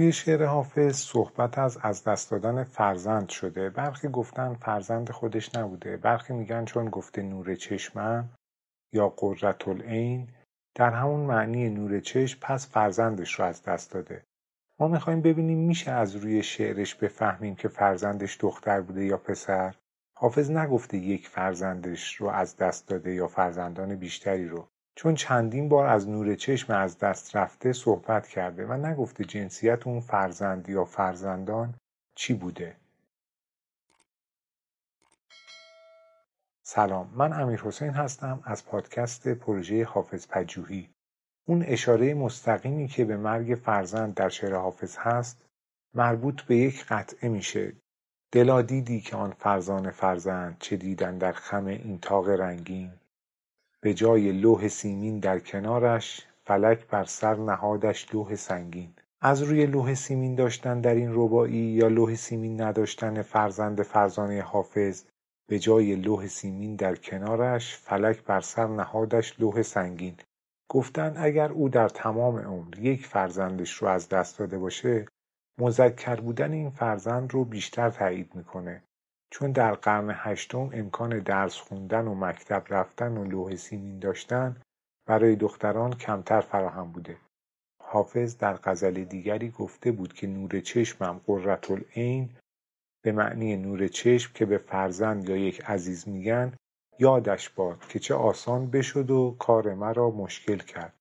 توی شعر حافظ صحبت از از دست دادن فرزند شده. برخی گفتن فرزند خودش نبوده. برخی میگن چون گفته نور چشمم یا قررت العین در همون معنی نور چشم پس فرزندش رو از دست داده. ما می‌خوایم ببینیم میشه از روی شعرش بفهمیم که فرزندش دختر بوده یا پسر؟ حافظ نگفته یک فرزندش رو از دست داده یا فرزندان بیشتری رو. چون چندین بار از نور چشم از دست رفته صحبت کرده و نگفته جنسیت اون فرزند یا فرزندان چی بوده. سلام من امیر حسین هستم از پادکست پروژه حافظ پجوهی اون اشاره مستقیمی که به مرگ فرزند در شعر حافظ هست مربوط به یک قطعه میشه. دلا دیدی که آن فرزان فرزند چه دیدن در خم این تاق رنگین؟ به جای لوح سیمین در کنارش فلک بر سر نهادش لوح سنگین. از روی لوح سیمین داشتن در این ربایی یا لوح سیمین نداشتن فرزند فرزانه حافظ به جای لوح سیمین در کنارش فلک بر سر نهادش لوح سنگین. گفتن اگر او در تمام عمر یک فرزندش رو از دست داده باشه مذکر بودن این فرزند رو بیشتر تایید می‌کنه. چون در قرن هشتم امکان درس خوندن و مکتب رفتن و لوح سیمین داشتن برای دختران کمتر فراهم بوده. حافظ در غزل دیگری گفته بود که نور چشمم قررت العین به معنی نور چشم که به فرزند یا یک عزیز میگن یادش باد که چه آسان بشد و کار مرا مشکل کرد.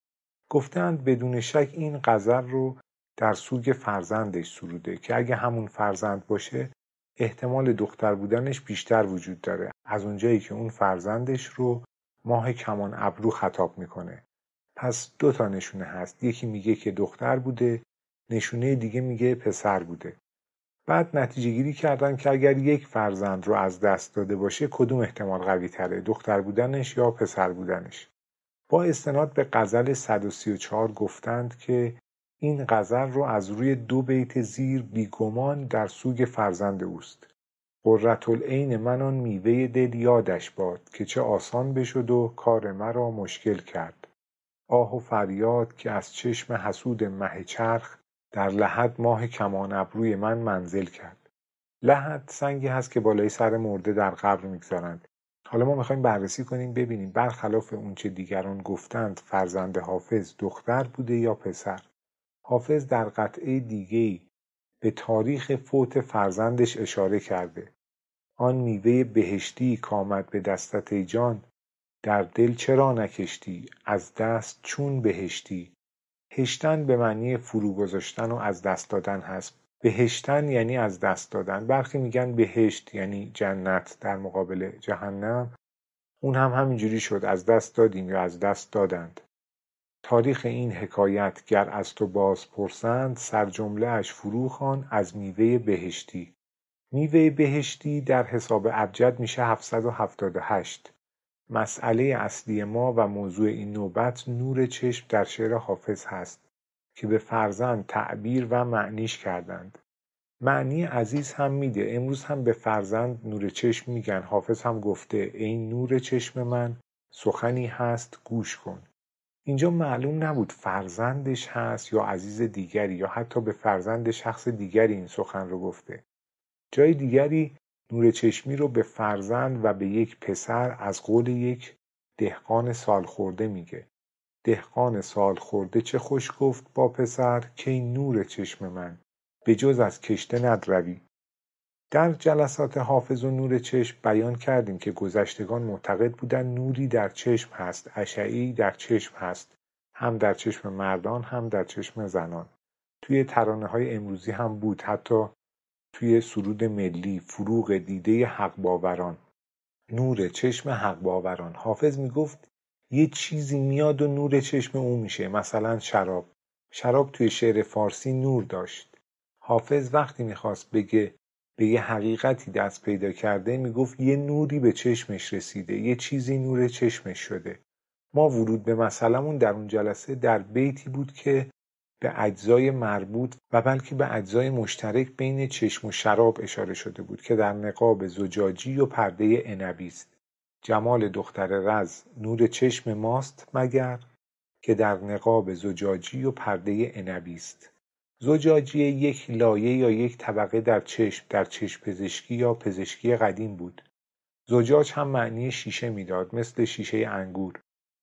گفتند بدون شک این غزل رو در سوگ فرزندش سروده که اگه همون فرزند باشه احتمال دختر بودنش بیشتر وجود داره. از اونجایی که اون فرزندش رو ماه کمان ابرو خطاب می‌کنه. پس دو تا نشونه هست. یکی میگه که دختر بوده نشونه دیگه میگه پسر بوده. بعد نتیجه گیری کردن که اگر یک فرزند رو از دست داده باشه کدوم احتمال قوی تره؟ دختر بودنش یا پسر بودنش؟ با استناد به غزل 134 گفتند که این غزل رو از روی دو بیت زیر بیگمان در سوگ فرزند اوست. قررت العین من آن میوه دل یادش باد که چه آسان بشد و کار مرا مشکل کرد. آه و فریاد که از چشم حسود مه چرخ در لحد ماه کمان ابروی من منزل کرد. لحد سنگی هست که بالای سر مرده در قبر می‌گذارند. حالا ما می‌خوایم بررسی کنیم ببینیم برخلاف اونچه دیگران گفتند فرزند حافظ دختر بوده یا پسر؟ حافظ در قطعه دیگهای به تاریخ فوت فرزندش اشاره کرده. آن میوه بهشتی کامد به دستت ای جان. در دل چرا نکشتی؟ از دست چون بهشتی؟ هشتن به معنی فرو گذاشتن و از دست دادن هست. بهشتن یعنی از دست دادن. برخی میگن بهشت یعنی جنت در مقابل جهنم. اون هم همینجوری شد. از دست دادیم یا از دست دادند. تاریخ این حکایت گر از تو باز پرسند سرجمله اش فرو خوان از میوه بهشتی. میوه بهشتی در حساب ابجد میشه 778 مسئله اصلی ما و موضوع این نوبت نور چشم در شعر حافظ هست که به فرزند تعبیر و معنیش کردند. معنی عزیز هم میده. امروز هم به فرزند نور چشم میگن. حافظ هم گفته ای نور چشم من سخنی هست گوش کن. اینجا معلوم نبود فرزندش هست یا عزیز دیگری یا حتی به فرزند شخص دیگری این سخن رو گفته. جای دیگری نور چشمی رو به فرزند و به یک پسر از قول یک دهقان سالخورده میگه. دهقان سالخورده چه خوش گفت با پسر کی نور چشم من به جز از کشته ندروی. در جلسات حافظ و نور چشم بیان کردیم که گذشتگان معتقد بودند نوری در چشم هست اشعی در چشم هست هم در چشم مردان هم در چشم زنان. توی ترانه های امروزی هم بود حتی توی سرود ملی فروغ دیده حق باوران نور چشم حق باوران حافظ می‌گفت یه چیزی میاد و نور چشم او میشه مثلا شراب. شراب توی شعر فارسی نور داشت. حافظ وقتی می‌خواست بگه به یه حقیقتی دست پیدا کرده می‌گفت یه نوری به چشمش رسیده یه چیزی نور چشمش شده. ما ورود به مسئلمون در اون جلسه در بیتی بود که به اجزای مربوط و بلکه به اجزای مشترک بین چشم و شراب اشاره شده بود که در نقاب زجاجی و پرده عنبی است. جمال دختر رز نور چشم ماست مگر که در نقاب زجاجی و پرده عنبی است. زجاجی یک لایه یا یک طبقه در چشم در چشم پزشکی یا پزشکی قدیم بود. زجاج هم معنی شیشه می‌داد مثل شیشه انگور.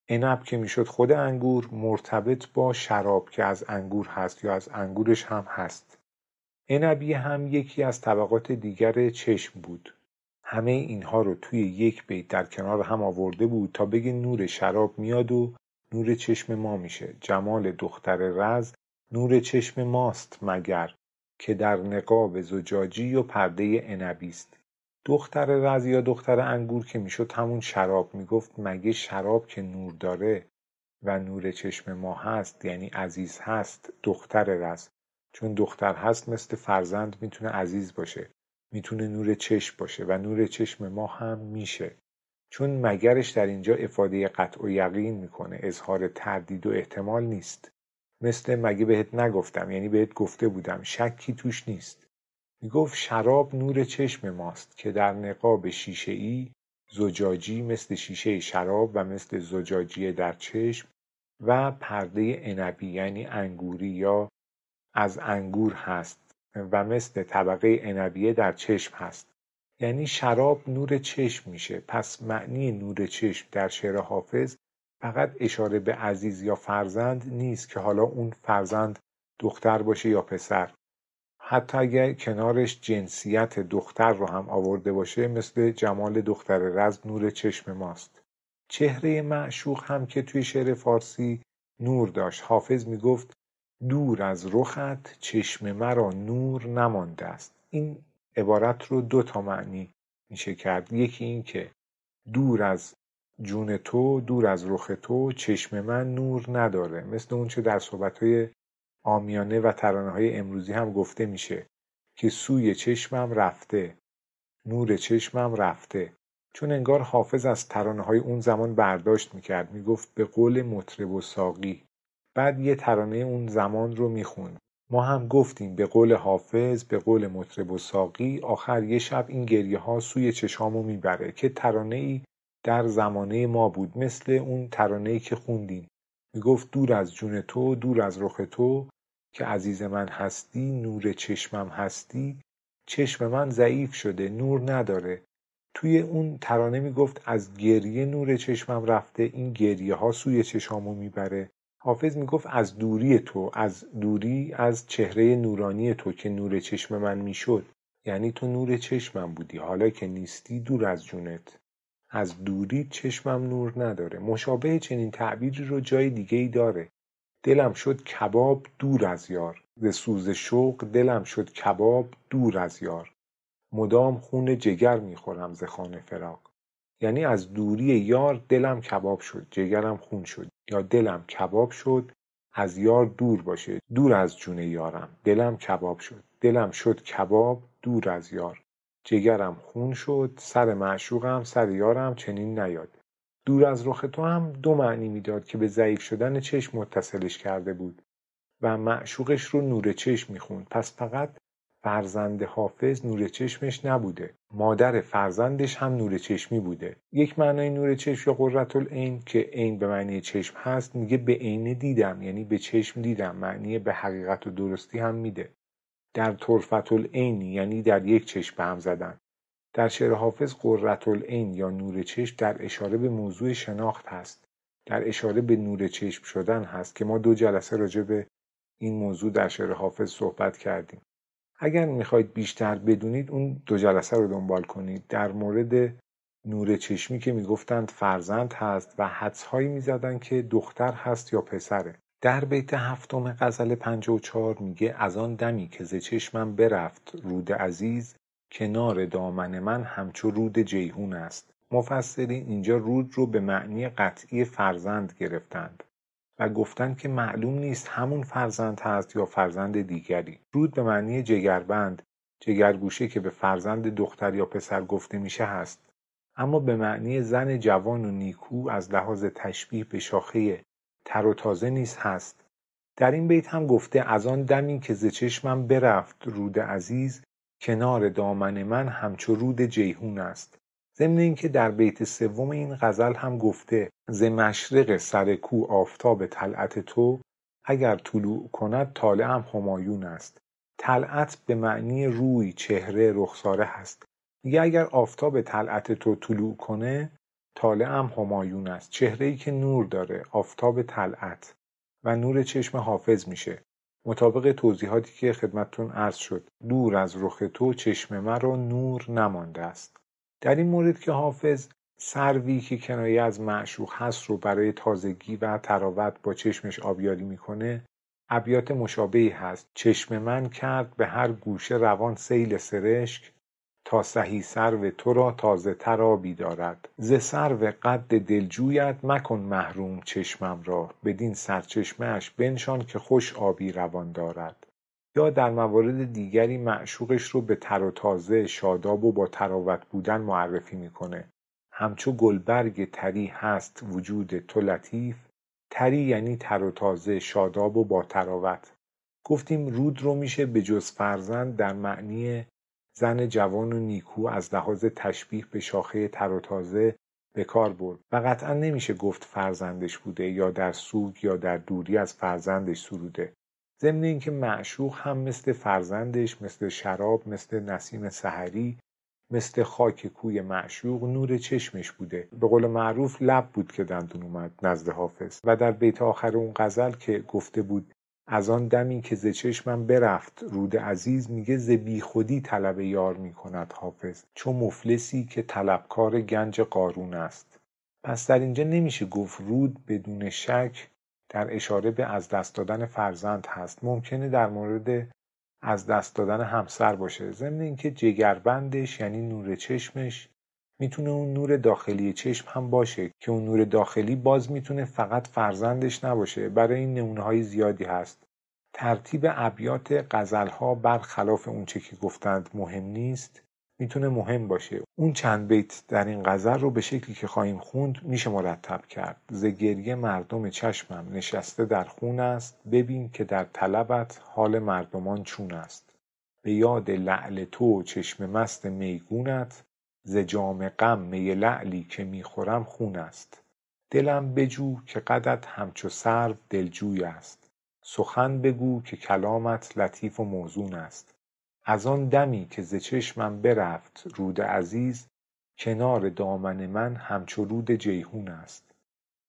عنب که می‌شد خود انگور مرتبط با شراب که از انگور هست یا از انگورش هم هست. عنبی هم یکی از طبقات دیگر چشم بود. همه اینها رو توی یک بیت در کنار هم آورده بود تا بگه نور شراب میاد و نور چشم ما میشه. جمال دختر رز نور چشم ماست مگر که در نقاب زجاجی و پرده عنبی است. دختر رز یا دختر انگور که می‌شد همون شراب می‌گفت مگه شراب که نور داره و نور چشم ما هست یعنی عزیز هست دختر رز. چون دختر هست مثل فرزند می‌تونه عزیز باشه می‌تونه نور چشم باشه و نور چشم ما هم میشه. چون مگرش در اینجا افاده قطع و یقین می‌کنه اظهار تردید و احتمال نیست. مثل مگه بهت نگفتم یعنی بهت گفته بودم شکی توش نیست. می‌گفت شراب نور چشم ماست که در نقاب شیشه ای زجاجی مثل شیشه شراب و مثل زجاجی در چشم و پرده عنبی یعنی انگوری یا از انگور هست و مثل طبقه عنبیه در چشم هست. یعنی شراب نور چشم میشه. پس معنی نور چشم در شعر حافظ فقط اشاره به عزیز یا فرزند نیست که حالا اون فرزند دختر باشه یا پسر. حتی اگر کنارش جنسیت دختر رو هم آورده باشه مثل جمال دختر رز نور چشم ماست. چهره معشوق هم که توی شعر فارسی نور داشت. حافظ می‌گفت دور از رخت چشم مرا نور نمانده است. این عبارت رو دو تا معنی میشه کرد. یکی این که دور از جون تو دور از رخ تو چشم من نور نداره. مثل اون چه در صحبتهای آمیانه و ترانه های امروزی هم گفته میشه که سوی چشمم رفته نور چشمم رفته. چون انگار حافظ از ترانه های اون زمان برداشت می‌کرد می‌گفت به قول مطرب و ساقی بعد یه ترانه اون زمان رو می‌خوند ما هم گفتیم به قول حافظ به قول مطرب و ساقی آخر یه شب این گریه ها سوی چشامو می‌بره که ترانه ای در زمانه ما بود. مثل اون ترانه که خوندیم. می‌گفت دور از جون تو دور از رخ تو که عزیز من هستی نور چشمم هستی. چشم من ضعیف شده نور نداره. توی اون ترانه می‌گفت از گریه نور چشمم رفته این گریه ها سوی چشامو می‌بره. حافظ می‌گفت از دوری تو از دوری از چهره نورانی تو که نور چشم من می‌شد. یعنی تو نور چشمم بودی حالا که نیستی دور از جونت. از دوری چشمم نور نداره. مشابه چنین تعبیری رو جای دیگه ای داره. دلم شد کباب دور از یار. ز سوز شوق دلم شد کباب دور از یار. مدام خون جگر می‌خورم ز خانه فراق. یعنی از دوری یار دلم کباب شد جگرم خون شد. یا دلم کباب شد از یار دور باشه. دور از جون یارم. دلم کباب شد. دلم شد کباب دور از یار. جگرم خون شد سر معشوقم سر یارم چنین نیاد. دور از رخ تو هم دو معنی می‌داد که به ضعیف شدن چشم متصلش کرده بود و معشوقش رو نور چشم می‌خوند. پس فقط فرزند حافظ نور چشمش نبوده. مادر فرزندش هم نور چشمی بوده. یک معنای نور چشم یا قررت العین که عین به معنی چشم هست میگه به عینه دیدم یعنی به چشم دیدم. معنی به حقیقت و درستی هم میده. در طرفت العین یعنی در یک چشم به هم زدن. در شعر حافظ قررت العین یا نور چشم در اشاره به موضوع شناخت هست. در اشاره به نور چشم شدن هست که ما دو جلسه راجع به این موضوع در شعر حافظ صحبت کردیم. اگر می‌خواید بیشتر بدونید اون دو جلسه رو دنبال کنید. در مورد نور چشمی که می‌گفتند فرزند هست و حدسهایی می‌زدند که دختر هست یا پسره. در بیت هفتم غزل 54 میگه از آن دمی که ز چشمم برفت رود عزیز کنار دامن من همچو رود جیهون است. مفسرین اینجا رود رو به معنی قطعی فرزند گرفتند و گفتند که معلوم نیست همون فرزند هست یا فرزند دیگری. رود به معنی جگربند جگرگوشه که به فرزند دختر یا پسر گفته میشه هست. اما به معنی زن جوان و نیکو از لحاظ تشبیه به شاخه تر و تازه نیست هست. در این بیت هم گفته از آن دمی که ز چشمم برفت رود عزیز کنار دامن من همچو رود جیهون است. ضمن اینکه در بیت سوم این غزل هم گفته ز مشرق سر کو آفتاب طلعت تو اگر طلوع کند طالعم همایون است. طلعت به معنی روی چهره رخساره هست. میگه اگر آفتاب طلعت تو طلوع کنه طالعم همایون است. چهره ای که نور داره آفتاب طلعت و نور چشم حافظ میشه. مطابق توضیحاتی که خدمتتون عرض شد دور از رخ تو چشم مرا نور نمانده است. در این مورد که حافظ سروی که کنایه از معشوق هست رو برای تازگی و تراوت با چشمش آبیاری می‌کنه ابیات مشابهی هست. چشم من کرد به هر گوشه روان سیل سرشک تا سهی سرو تو را تازه تر آبی دارد. ز سرو قد دلجویت مکن محروم چشمم را. بدین سرچشمه اش بنشان که خوش آبی روان دارد. یا در موارد دیگری معشوقش رو به تر و تازه شاداب و با تراوت بودن معرفی می‌کنه. همچو گلبرگ تری هست وجود تو لطیف. تری یعنی تر و تازه شاداب و با تراوت. گفتیم رود رو میشه به جز فرزند در معنی زن جوان و نیکو از لحاظ تشبیه به شاخه تر و تازه به کار برد و قطعا نمیشه گفت فرزندش بوده یا در سوگ یا در دوری از فرزندش سروده. ضمن اینکه معشوق هم مثل فرزندش مثل شراب مثل نسیم سحری مثل خاک کوی معشوق نور چشمش بوده. به قول معروف لب بود که دندون اومد نزد حافظ و در بیت آخر اون غزل که گفته بود از آن دمی که ز چشمم برفت رود عزیز میگه ز بیخودی طلب یار می‌کند حافظ چو مفلسی که طلبکار گنج قارون است. پس در اینجا نمیشه گفت رود بدون شک در اشاره به از دست دادن فرزند هست. ممکنه در مورد از دست دادن همسر باشه. ضمن اینکه جگربندش یعنی نور چشمش می‌تونه اون نور داخلی چشم هم باشه که اون نور داخلی باز می‌تونه فقط فرزندش نباشه برای این نمونه های زیادی هست. ترتیب ابیات غزلها برخلاف اونچه که گفتند مهم نیست می‌تونه مهم باشه. اون چند بیت در این غزل رو به شکلی که خواهیم خوند میشه مرتب کرد. ز گریه مردم چشمم نشسته در خون است ببین که در طلبت حال مردمان چون است. به یاد لعل تو چشم مست میگونت ز جام غم می لعلی که می‌خورم خون است. دلم بجو که قدت همچو سرو دلجوی است. سخن بگو که کلامت لطیف و موزون است. از آن دمی که ز چشمم برفت رود عزیز کنار دامن من همچو رود جیحون است.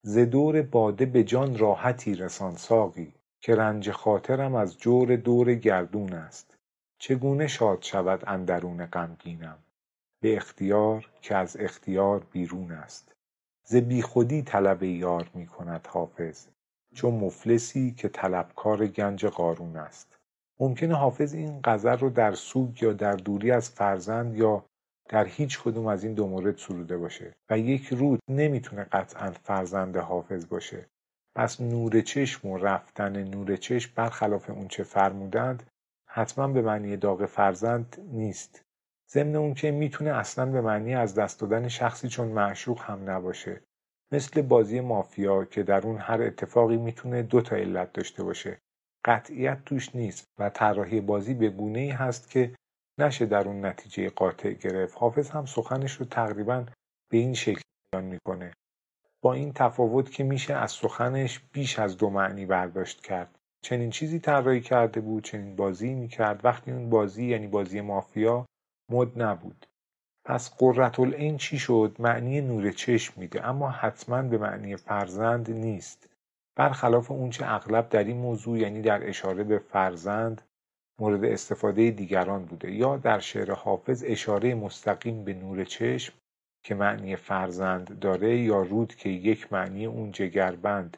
ز دور باده به جان راحتی رسان ساقی که رنج خاطرم از جور دور گردون است. چگونه شاد شود اندرون غمگینم؟ به اختیار که از اختیار بیرون است. ز بیخودی طلب یار می کند حافظ چون مفلسی که طلبکار گنج قارون است. ممکنه حافظ این غزل رو در سوگ یا در دوری از فرزند یا در هیچ کدوم از این دو مورد سروده باشه و یک رود نمی‌تونه قطعا فرزند حافظ باشه. پس نور چشم و رفتن نور چشم برخلاف اون چه فرمودند حتما به معنی داغ فرزند نیست. ضمن اون که می‌تونه اصلا به معنی از دست دادن شخصی چون معشوق هم نباشه. مثل بازی مافیا که در اون هر اتفاقی می‌تونه دو تا علت داشته باشه. قطعیت توش نیست و طراحی بازی به گونه ای هست که نشه در اون نتیجه قاطع گرفت. حافظ هم سخنش رو تقریبا به این شکل بیان می‌کنه. با این تفاوت که میشه از سخنش بیش از دو معنی برداشت کرد. چنین چیزی طراحی کرده بود چنین بازی می‌کرد. وقتی اون بازی یعنی بازی مافیا مد نبود. پس قرةالعین چی شد؟ معنی نور چشم میده. اما حتما به معنی فرزند نیست. برخلاف اونچه اغلب در این موضوع یعنی در اشاره به فرزند مورد استفاده دیگران بوده. یا در شعر حافظ اشاره مستقیم به نور چشم که معنی فرزند داره یا رود که یک معنی اون جگربند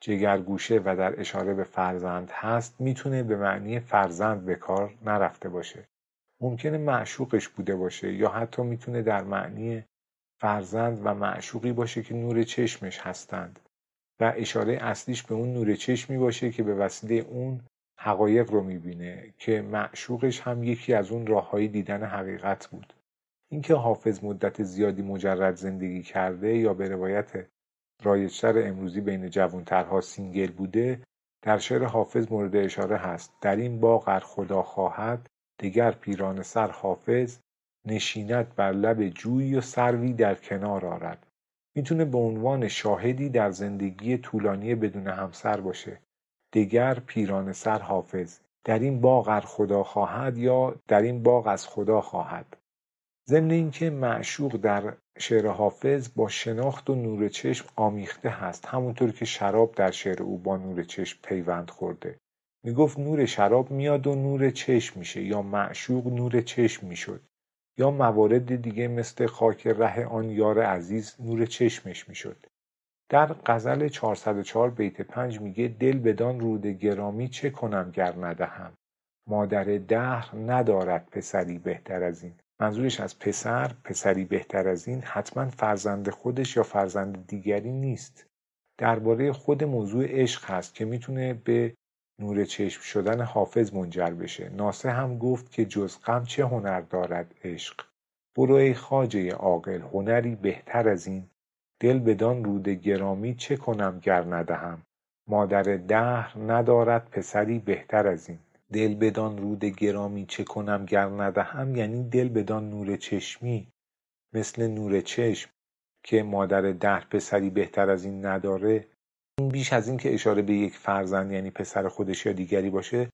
جگرگوشه و در اشاره به فرزند هست می‌تونه به معنی فرزند به کار نرفته باشه. ممکنه معشوقش بوده باشه یا حتی می‌تونه در معنی فرزند و معشوقی باشه که نور چشمش هستند و اشاره اصلیش به اون نور چشمی باشه که به وسیله اون حقایق رو می‌بینه که معشوقش هم یکی از اون راههای دیدن حقیقت بود. اینکه حافظ مدت زیادی مجرد زندگی کرده یا به روایت رایجتر امروزی بین جوانترها single بوده در شعر حافظ مورد اشاره هست. در این باغ ار خدا خواهد دگر پیرانه سر حافظ نشیند بر لب جویی و سروی در کنار آرد. می‌تونه به عنوان شاهدی در زندگی طولانی بدون همسر باشه. دگر پیرانه سر حافظ در این باغ ار خدا خواهد یا در این باغ از خدا خواهد؟ ضمن اینکه معشوق در شعر حافظ با شناخت و نور چشم آمیخته هست همونطور که شراب در شعر او با نور چشم پیوند خورده. می‌گفت نور شراب میاد و نور چشم میشه یا معشوق نور چشم می‌شد یا موارد دیگه مثل خاک ره آن یار عزیز نور چشمش می‌شد. در غزل 404 بیت 5 میگه دل بدان رود گرامی چه کنم گر ندهم؟ مادر دهر ندارد پسری بهتر از این. منظورش از پسر پسری بهتر از این حتما فرزند خودش یا فرزند دیگری نیست. درباره خود موضوع عشق هست که می‌تونه به نور چشم شدن حافظ منجر بشه. ناسه هم گفت که جز غم چه هنر دارد عشق؟ برو ای خواجه عاقل هنری بهتر از این. دل بدان رود گرامی چه کنم گر ندهم؟ مادر دهر ندارد پسری بهتر از این. دل بدان رود گرامی چه کنم گر ندهم؟ یعنی دل بدان نور چشمی مثل نور چشم که مادر ده پسری بهتر از این نداره این بیش از این که اشاره به یک فرزند یعنی پسر خودش یا دیگری باشه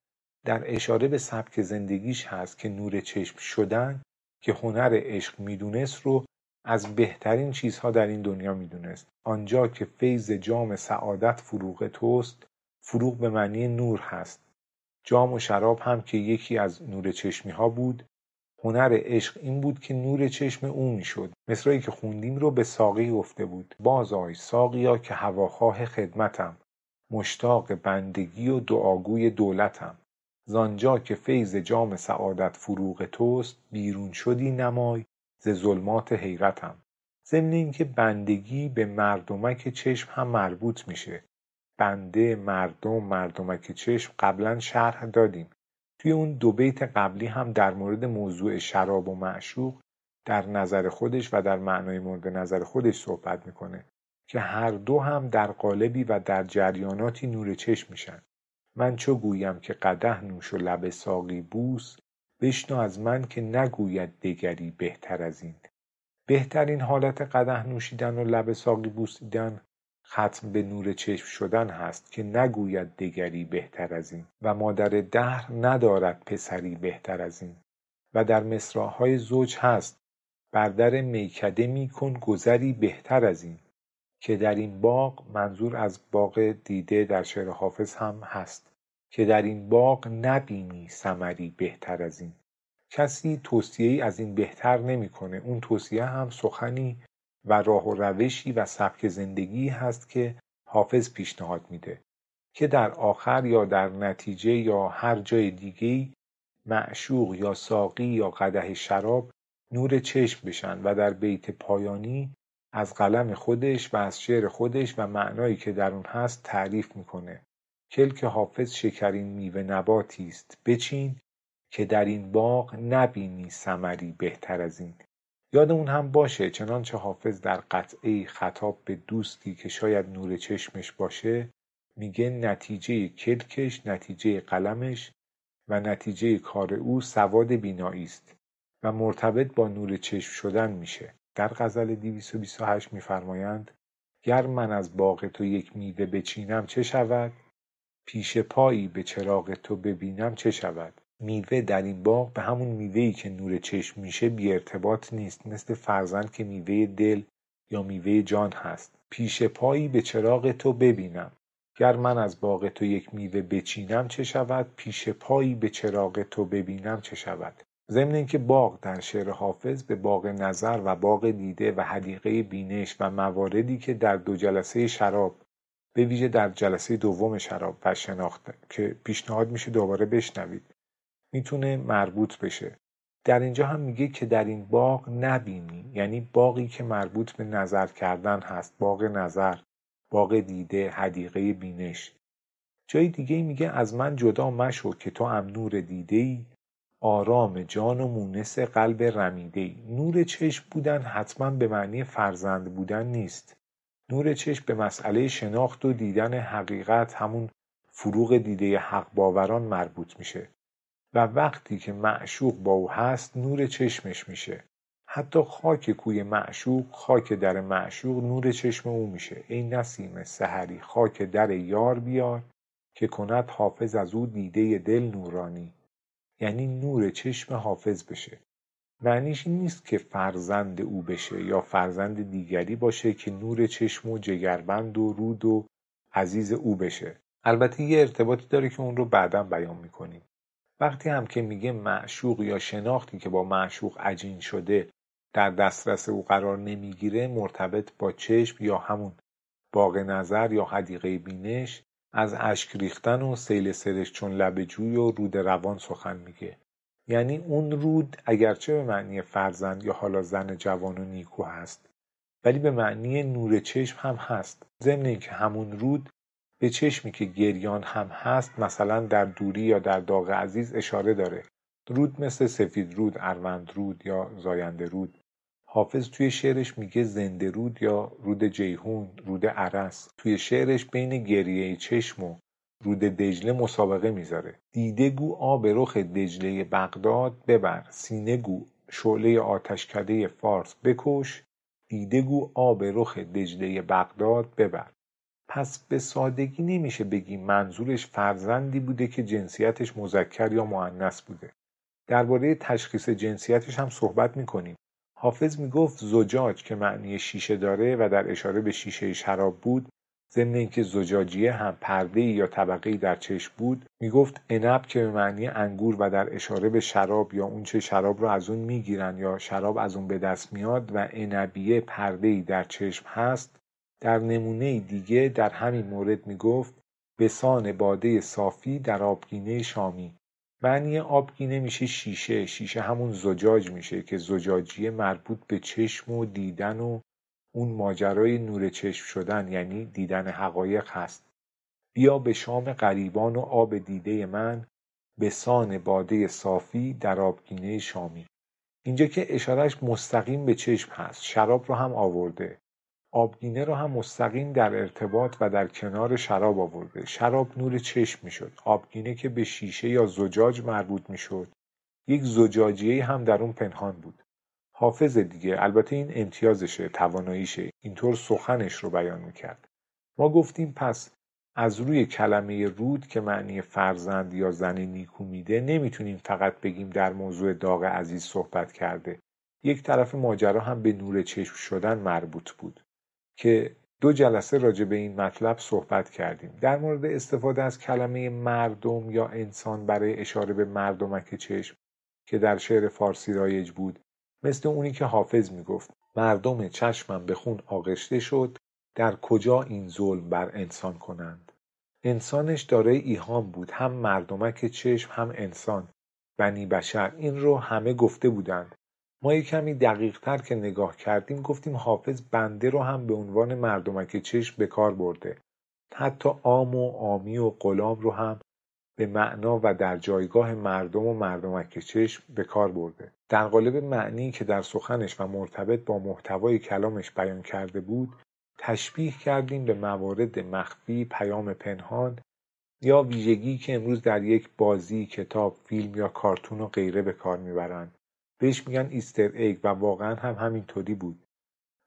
در اشاره به سبک زندگیش هست که نور چشم شدن که هنر عشق می‌دونست رو از بهترین چیزها در این دنیا می‌دونست. آنجا که فیض جام سعادت فروغ توست فروغ به معنی نور هست. جام و شراب هم که یکی از نور چشمی ها بود هنر عشق این بود که نور چشم او می‌شد مصرایی که خوندیم رو به ساقی گفته بود. بازآی ساقیا که هواخواه خدمتم. مشتاق بندگی و دعاگوی دولتم. زانجا که فیض جام سعادت فروغ توست بیرون شدی نمای ز ظلمات حیرتم. ضمن اینکه بندگی به مردمک چشم هم مربوط میشه. بنده مردم مردمک چشم قبلا شرح دادیم. توی اون دو بیت قبلی هم در مورد موضوع شراب و معشوق در نظر خودش و در معنای مورد نظر خودش صحبت می‌کنه که هر دو هم در قالبی و در جریاناتی نور چشم میشن. من چو گویم که قده نوش و لب ساقی بوس بشنو از من که نگوید دگری بهتر از این. بهترین حالت قده نوشیدن و لب ساقی بوسیدن ختم به نور چشم شدن هست که نگوید دگری بهتر از این و مادر دهر ندارد پسری بهتر از این و در مصراهای زوج هست. بر در میکده میکن گذری بهتر از این که در این باغ منظور از باغ دیده در شعر حافظ هم هست که در این باغ نبینی ثمری بهتر از این. کسی ای از این بهتر نمی‌کنه. اون توصیه هم سخنی و راه و روشی و سبک زندگی هست که حافظ پیشنهاد میده که در آخر یا در نتیجه یا هر جای دیگه معشوق یا ساقی یا قده شراب نور چشم بشن و در بیت پایانی از قلم خودش و از شعر خودش و معنایی که در اون هست تعریف می‌کنه. کلک حافظ شکرین میوه نباتی است بچین که در این باغ نبینی ثمری بهتر از این. یادمون هم باشه چنانچه حافظ در قطعه خطاب به دوستی که شاید نور چشمش باشه میگه نتیجه کلکش نتیجه قلمش و نتیجه کار او سواد بینایی است و مرتبط با نور چشم شدن میشه. در غزل 228 میفرمایند گر من از باغ تو یک میوه بچینم چه شود؟ پیش پایی به چراغ تو ببینم چه شود؟ میوه در این باغ به همون میوهی که نور چشم میشه بی ارتباط نیست مثل فرزند که میوه دل یا میوه جان هست. پیش پایی به چراغ تو ببینم. گر من از باغ تو یک میوه بچینم چه شود؟ پیش پایی به چراغ تو ببینم چه شود؟ ضمن اینکه باغ در شعر حافظ به باغ نظر و باغ دیده و حدیقه بینش و مواردی که در دو جلسه شراب به ویژه در جلسه دوم شراب و شناخته که پیشنهاد میشه دوباره بشنوید. می‌تونه مربوط بشه. در اینجا هم میگه که در این باغ نبینی. یعنی باقی که مربوط به نظر کردن هست. باغ نظر باغ دیده حدیقه بینش. جای دیگه میگه از من جدا مشو که تو هم نور دیده ای آرام جان و مونس قلب رمیده ای نور چشم بودن حتما به معنی فرزند بودن نیست. نور چشم به مسئله شناخت و دیدن حقیقت همون فروغ دیده حق باوران مربوط میشه. و وقتی که معشوق با او هست نور چشمش میشه. حتی خاک کوی معشوق خاک در معشوق نور چشم او میشه. ای نسیم سحری خاک در یار بیار که کند حافظ از او دیده دل نورانی. یعنی نور چشم حافظ بشه. معنیش این نیست که فرزند او بشه یا فرزند دیگری باشه که نور چشم و جگربند و رود و عزیز او بشه. البته یه ارتباطی داره که اون رو بعدا بیان می‌کنیم. وقتی هم که میگه معشوق یا شناختی که با معشوق عجین شده در دسترس او قرار نمی‌گیره مرتبط با چشم یا همون باغ نظر یا حدیقه بینش از اشک ریختن و سیل سرش چون لب جوی و رود روان سخن میگه. یعنی اون رود اگرچه به معنی فرزند یا حالا زن جوان و نیکو هست ولی به معنی نور چشم هم هست. ضمن اینکه همون رود به چشمی که گریان هم هست مثلا در دوری یا در داغ عزیز اشاره داره. رود مثل سفید رود اروند رود یا زاینده رود. حافظ توی شعرش میگه زنده رود یا رود جیهون رود عرس. توی شعرش بین گریه چشم و رود دجله مسابقه می‌ذاره. دیده گو آب رخ دجله بغداد ببر. سینه گو شعله آتشکده فارس بکش. دیده گو آب رخ دجله بغداد ببر. پس به سادگی نمیشه بگی منظورش فرزندی بوده که جنسیتش مذکر یا معنس بوده. درباره تشخیص جنسیتش هم صحبت می‌کنیم. حافظ می‌گفت زجاج که معنی شیشه داره و در اشاره به شیشه شراب بود ضمن اینکه زجاجیه هم پرده یا طبقه در چشم بود می‌گفت عنب که به معنی انگور و در اشاره به شراب یا اونچه شراب رو از اون می‌گیرن یا شراب از اون به دست میاد و عنبیه پرده در چشم هست در نمونه دیگه در همین مورد می‌گفت بسان باده صافی در آبگینه شامی معنی آبگینه میشه شیشه شیشه همون زجاج میشه که زجاجیه مربوط به چشم و دیدن و اون ماجرای نور چشم شدن یعنی دیدن حقایق هست. بیا به شام غریبان و آب دیده من به سان باده صافی در آبگینه شامی اینجا که اشارش مستقیم به چشم هست شراب رو هم آورده. آبگینه رو هم مستقیم در ارتباط و در کنار شراب آورده. شراب نور چشم می‌شد. آبگینه که به شیشه یا زجاج مربوط می‌شد. یک زجاجیه هم در اون پنهان بود. حافظ دیگه البته این امتیازشه تواناییشه. اینطور سخنش رو بیان می‌کرد. ما گفتیم پس از روی کلمه رود که معنی فرزند یا زن نیکو میده نمی‌تونیم فقط بگیم در موضوع داغ عزیز صحبت کرده. یک طرف ماجرا هم به نور چشم شدن مربوط بود. که دو جلسه راجع به این مطلب صحبت کردیم. در مورد استفاده از کلمه مردم یا انسان برای اشاره به مردمک چشم که در شعر فارسی رایج بود مثل اونی که حافظ می‌گفت مردم چشمم به خون آغشته شد در کجا این ظلم بر انسان کنند؟ انسانش دارای ایهام بود هم مردمک چشم هم انسان بنی بشر. این رو همه گفته بودند. ما یک کمی دقیق تر که نگاه کردیم گفتیم حافظ بنده رو هم به عنوان مردمک چشم به کار برده. حتی آم و آمی و غلام رو هم به معنا و در جایگاه مردم و مردمک چشم به کار برده. در قالب معنی که در سخنش و مرتبط با محتوای کلامش بیان کرده بود تشبیه کردیم به موارد مخفی پیام پنهان یا ویژگی که امروز در یک بازی کتاب فیلم یا کارتون و غیره به کار می‌برند. بهش میگن ایستر ایگ و واقعا هم همینطوری بود.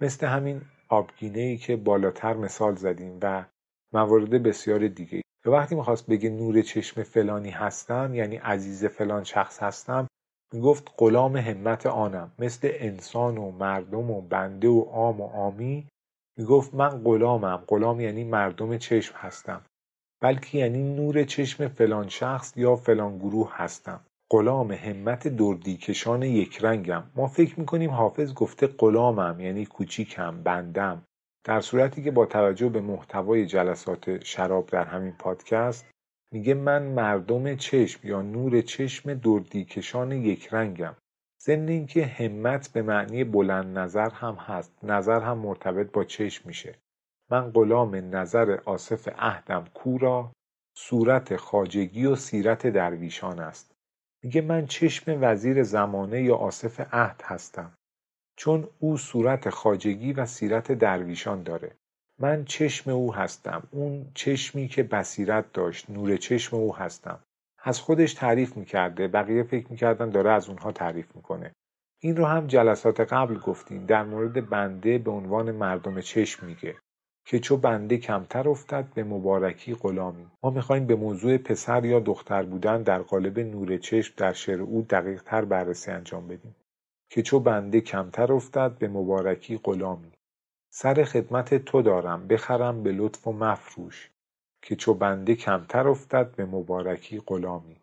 مثل همین آبگینه ای که بالاتر مثال زدیم و موارد بسیار دیگه و وقتی می‌خواست بگه نور چشم فلانی هستم یعنی عزیز فلان شخص هستم می‌گفت غلام همت آنم. مثل انسان و مردم و بنده و عام و آمی می‌گفت من غلامم. غلام یعنی مردم چشم هستم. بلکه یعنی نور چشم فلان شخص یا فلان گروه هستم. غلام همت دردیکشان یک رنگم. ما فکر می‌کنیم حافظ گفته غلامم یعنی کوچیکم بندم. در صورتی که با توجه به محتوای جلسات شراب در همین پادکست میگه من مردم چشم یا نور چشم دردیکشان یک رنگم. ضمن اینکه همت به معنی بلند نظر هم هست. نظر هم مرتبط با چشم میشه. من غلام نظر آصف عهدم کورا صورت خاجگی و سیرت درویشان است. میگه من چشم وزیر زمانه یا آصف عهد هستم. چون او صورت خاجگی و سیرت درویشان داره. من چشم او هستم. اون چشمی که بصیرت داشت نور چشم او هستم. از خودش تعریف می‌کرده. بقیه فکر می‌کردن داره از اونها تعریف می‌کنه. این رو هم جلسات قبل گفتیم. در مورد بنده به عنوان مردم چشم میگه. که چو بنده کمتر افتد به مبارکی غلامی. ما می‌خوایم به موضوع پسر یا دختر بودن در قالب نور چشم در شعر او دقیق تر بررسی انجام بدیم. که چو بنده کمتر افتد به مبارکی غلامی. سر خدمت تو دارم بخرم به لطف و مفروش. که چو بنده کمتر افتد به مبارکی غلامی.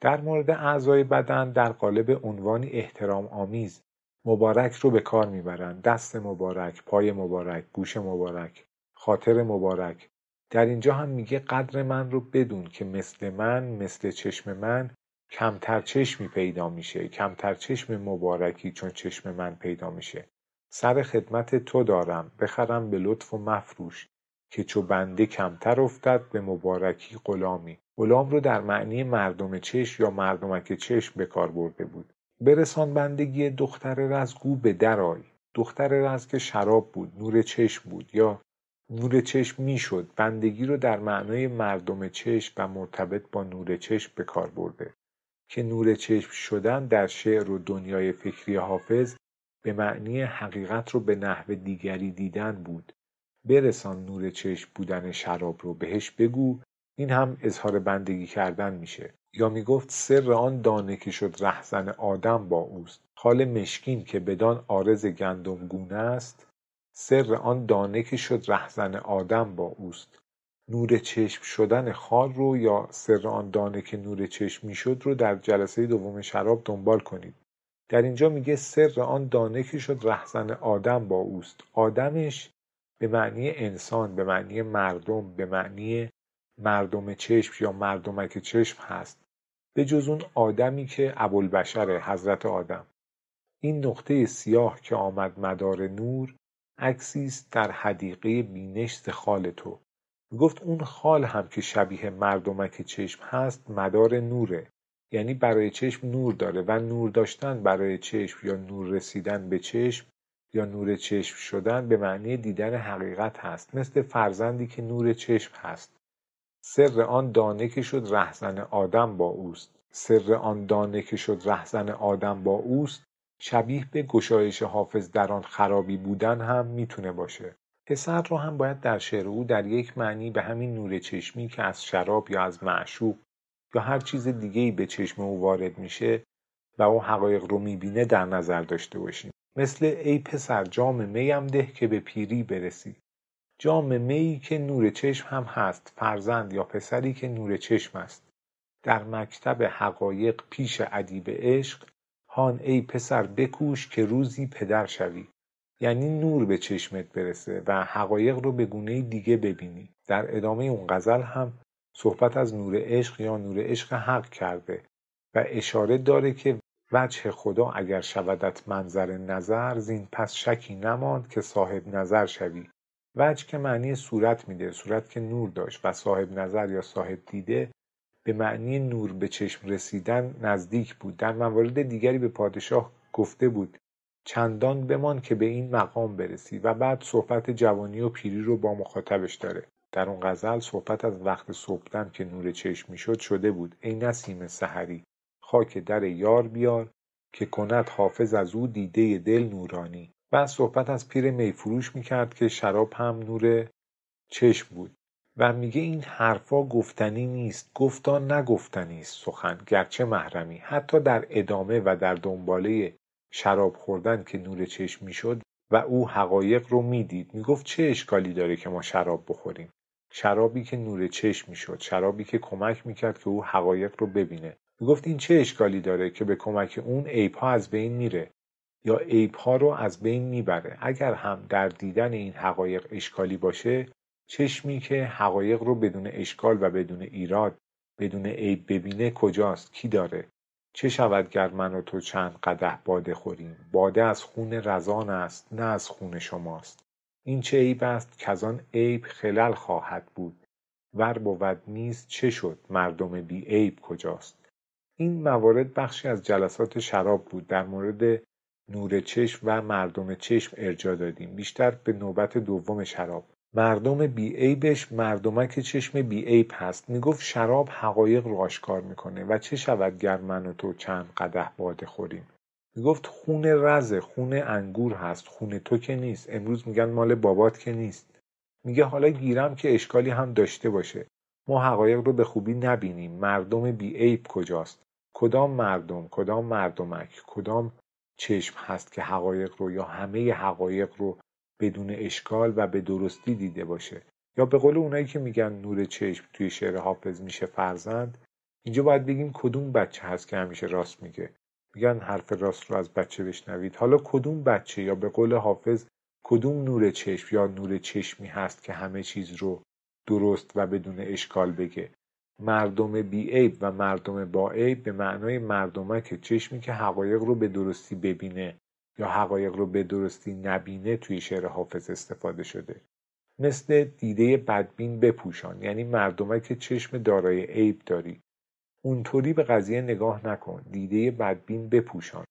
در مورد اعضای بدن در قالب عنوانی احترام آمیز. مبارک رو به کار می‌برند دست مبارک پای مبارک گوش مبارک. خاطر مبارک. در اینجا هم میگه قدر من رو بدون که مثل من مثل چشم من کمتر چشمی پیدا میشه کمتر چشم مبارکی چون چشم من پیدا میشه. سر خدمت تو دارم بخرم به لطف و مفروش که چو بنده کمتر افتد به مبارکی غلامی. غلام رو در معنی مردم چشم یا مردمک چشم به کار برده بود. برسان بندگی دختر رزگو به درای دختر رز که شراب بود نور چشم بود یا نور چشم می‌شد. بندگی رو در معنای مردم چشم و مرتبط با نور چشم به کار برده. که نور چشم شدن در شعر و دنیای فکری حافظ به معنی حقیقت رو به نحو دیگری دیدن بود. برسان نور چشم بودن شراب رو بهش بگو این هم اظهار بندگی کردن میشه. یا می‌گفت سر آن دانه که شد رهزن آدم با اوست. خال مشکین که بدان آرز گندم گونه است سر آن دانه که شد رهزن آدم با اوست. نور چشم شدن خال رو یا سر آن دانه که نور چشم می‌شد رو در جلسه دوم شراب دنبال کنید. در اینجا میگه سر آن دانه که شد رهزن آدم با اوست. آدمش به معنی انسان به معنی مردم به معنی مردم چشم یا مردمک چشم هست. به جز اون آدمی که ابوالبشر حضرت آدم. این نقطه سیاه که آمد مدار نور عکسی است در حدیقه بینشت خال تو. گفت اون خال هم که شبیه مردمک چشم هست مدار نوره. یعنی برای چشم نور داره و نور داشتن برای چشم یا نور رسیدن به چشم یا نور چشم شدن به معنی دیدن حقیقت هست. مثل فرزندی که نور چشم هست. سر آن دانه که شد رهزن آدم با اوست. سر آن دانه که شد رهزن آدم با اوست شبیه به گشایش حافظ در آن خرابی بودن هم می‌تونه باشه. پسر رو هم باید در شعر او در یک معنی به همین نور چشمی که از شراب یا از معشوق یا هر چیز دیگه به چشم او وارد میشه و او حقایق رو می‌بینه در نظر داشته باشیم. مثل ای پسر جام میم ده که به پیری برسی. جام میی که نور چشم هم هست فرزند یا پسری که نور چشم است. در مکتب حقایق پیش ادیب عشق هان ای پسر بکوش که روزی پدر شوی. یعنی نور به چشمت برسه و حقایق رو به گونه دیگه ببینی. در ادامه اون غزل هم صحبت از نور عشق یا نور عشق حق کرده و اشاره داره که وجه خدا اگر شودت منظر نظر زین پس شکی نماند که صاحب نظر شوی. وجه که معنی صورت میده صورت که نور داشت و صاحب نظر یا صاحب دیده به معنی نور به چشم رسیدن نزدیک بود در موارد دیگری به پادشاه گفته بود. چندان بمان که به این مقام برسی و بعد صحبت جوانی و پیری رو با مخاطبش داره. در اون غزل صحبت از وقت صبحدم که نور چشم می‌شد شده بود. ای نسیم سحری خاک در یار بیار که کند حافظ از او دیده دل نورانی. بعد صحبت از پیر میفروش می‌کرد که شراب هم نور چشم بود. و میگه این حرفا گفتنی نیست گفتا نگفتنی است سخن گرچه محرمی. حتی در ادامه و در دنباله شراب خوردن که نور چشم می‌شد و او حقایق رو می‌دید. می‌گفت چه اشکالی داره که ما شراب بخوریم؟ شرابی که نور چشم می‌شد شرابی که کمک می‌کرد که او حقایق رو ببینه. می‌گفت این چه اشکالی داره که به کمک اون عیبها از بین میره؟ یا عیبها رو از بین می‌بره؟ اگر هم در دیدن این حقایق اشکالی باشه چشمی که حقایق رو بدون اشکال و بدون ایراد بدون عیب ببینه کجاست کی داره؟ چه شود گر من و تو چند قدح باده خوریم؟ باده از خون رزان است نه از خون شماست. این چه عیب است که آن عیب خلل خواهد بود؟ ور بود نیست چه شد مردم بی عیب کجاست؟ این موارد بخشی از جلسات شراب بود. در مورد نور چشم و مردم چشم ارجا دادیم. بیشتر به نوبت دوم شراب. مردم بیعیبش مردمک چشم بیعیب هست. می‌گفت شراب حقایق رو آشکار می‌کنه. و چه شود گر من و تو چند قده باده خوریم؟ می‌گفت خون رزه خون انگور هست. خون تو که نیست. امروز میگن مال بابات که نیست. میگه حالا گیرم که اشکالی هم داشته باشه. ما حقایق رو به خوبی نبینیم. مردم بی عیب کجاست؟ کدام مردم؟ کدام مردمک؟ کدام چشم هست که حقایق رو یا همه حقایق رو بدون اشکال و به درستی دیده باشه. یا به قول اونایی که میگن نور چشم توی شعر حافظ میشه فرزند اینجا باید بگیم کدوم بچه هست که همیشه راست میگه. میگن حرف راست رو از بچه بشنوید. حالا کدوم بچه یا به قول حافظ کدوم نور چشم یا نور چشمی هست که همه چیز رو درست و بدون اشکال بگه؟ مردم بی عیب و مردم با عیب به معنای مردمک چشمی که حقایق رو به درستی ببینه. یا حقایق رو به درستی نبینه توی شعر حافظ استفاده شده. مثل دیده بدبین بپوشان یعنی مردمک چشم دارای عیب داری. اونطوری به قضیه نگاه نکن دیده بدبین بپوشان.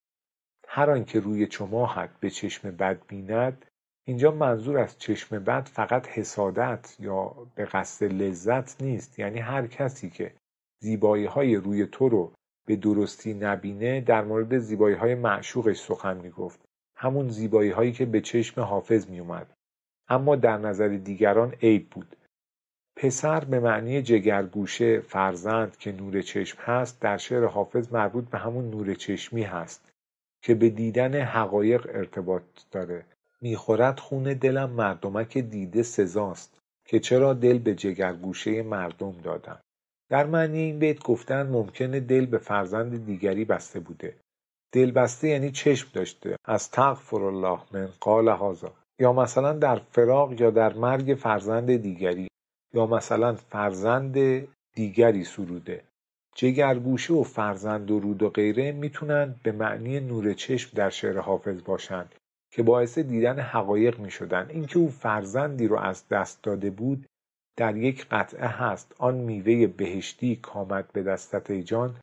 هر آنکه روی چماهت به چشم بد بیند اینجا منظور از چشم بد فقط حسادت یا به قصد لذت نیست یعنی هر کسی که زیبایی های روی تو رو به درستی نبینه در مورد زیبایی های معشوقش سخن می‌گفت. همون زیبایی هایی که به چشم حافظ می اومد. اما در نظر دیگران عیب بود. پسر به معنی جگرگوشه فرزند که نور چشم هست در شعر حافظ مربوط به همون نور چشمی هست که به دیدن حقایق ارتباط داره. می‌خورد خون دلم مردمک دیده سزاست که چرا دل به جگرگوشه مردم دادم. در معنی این بیت گفتن ممکنه دل به فرزند دیگری بسته بوده. دل بسته یعنی چشم داشته. از تغفر الله من قال هازا یا مثلا در فراق یا در مرگ فرزند دیگری. یا مثلا فرزند دیگری سروده. جگرگوشه و فرزند و رود و غیره می‌تونن به معنی نور چشم در شعر حافظ باشند که باعث دیدن حقایق می شدن اینکه او فرزندی رو از دست داده بود در یک قطعه هست. آن میوه بهشتی کامد به دستت ای جان.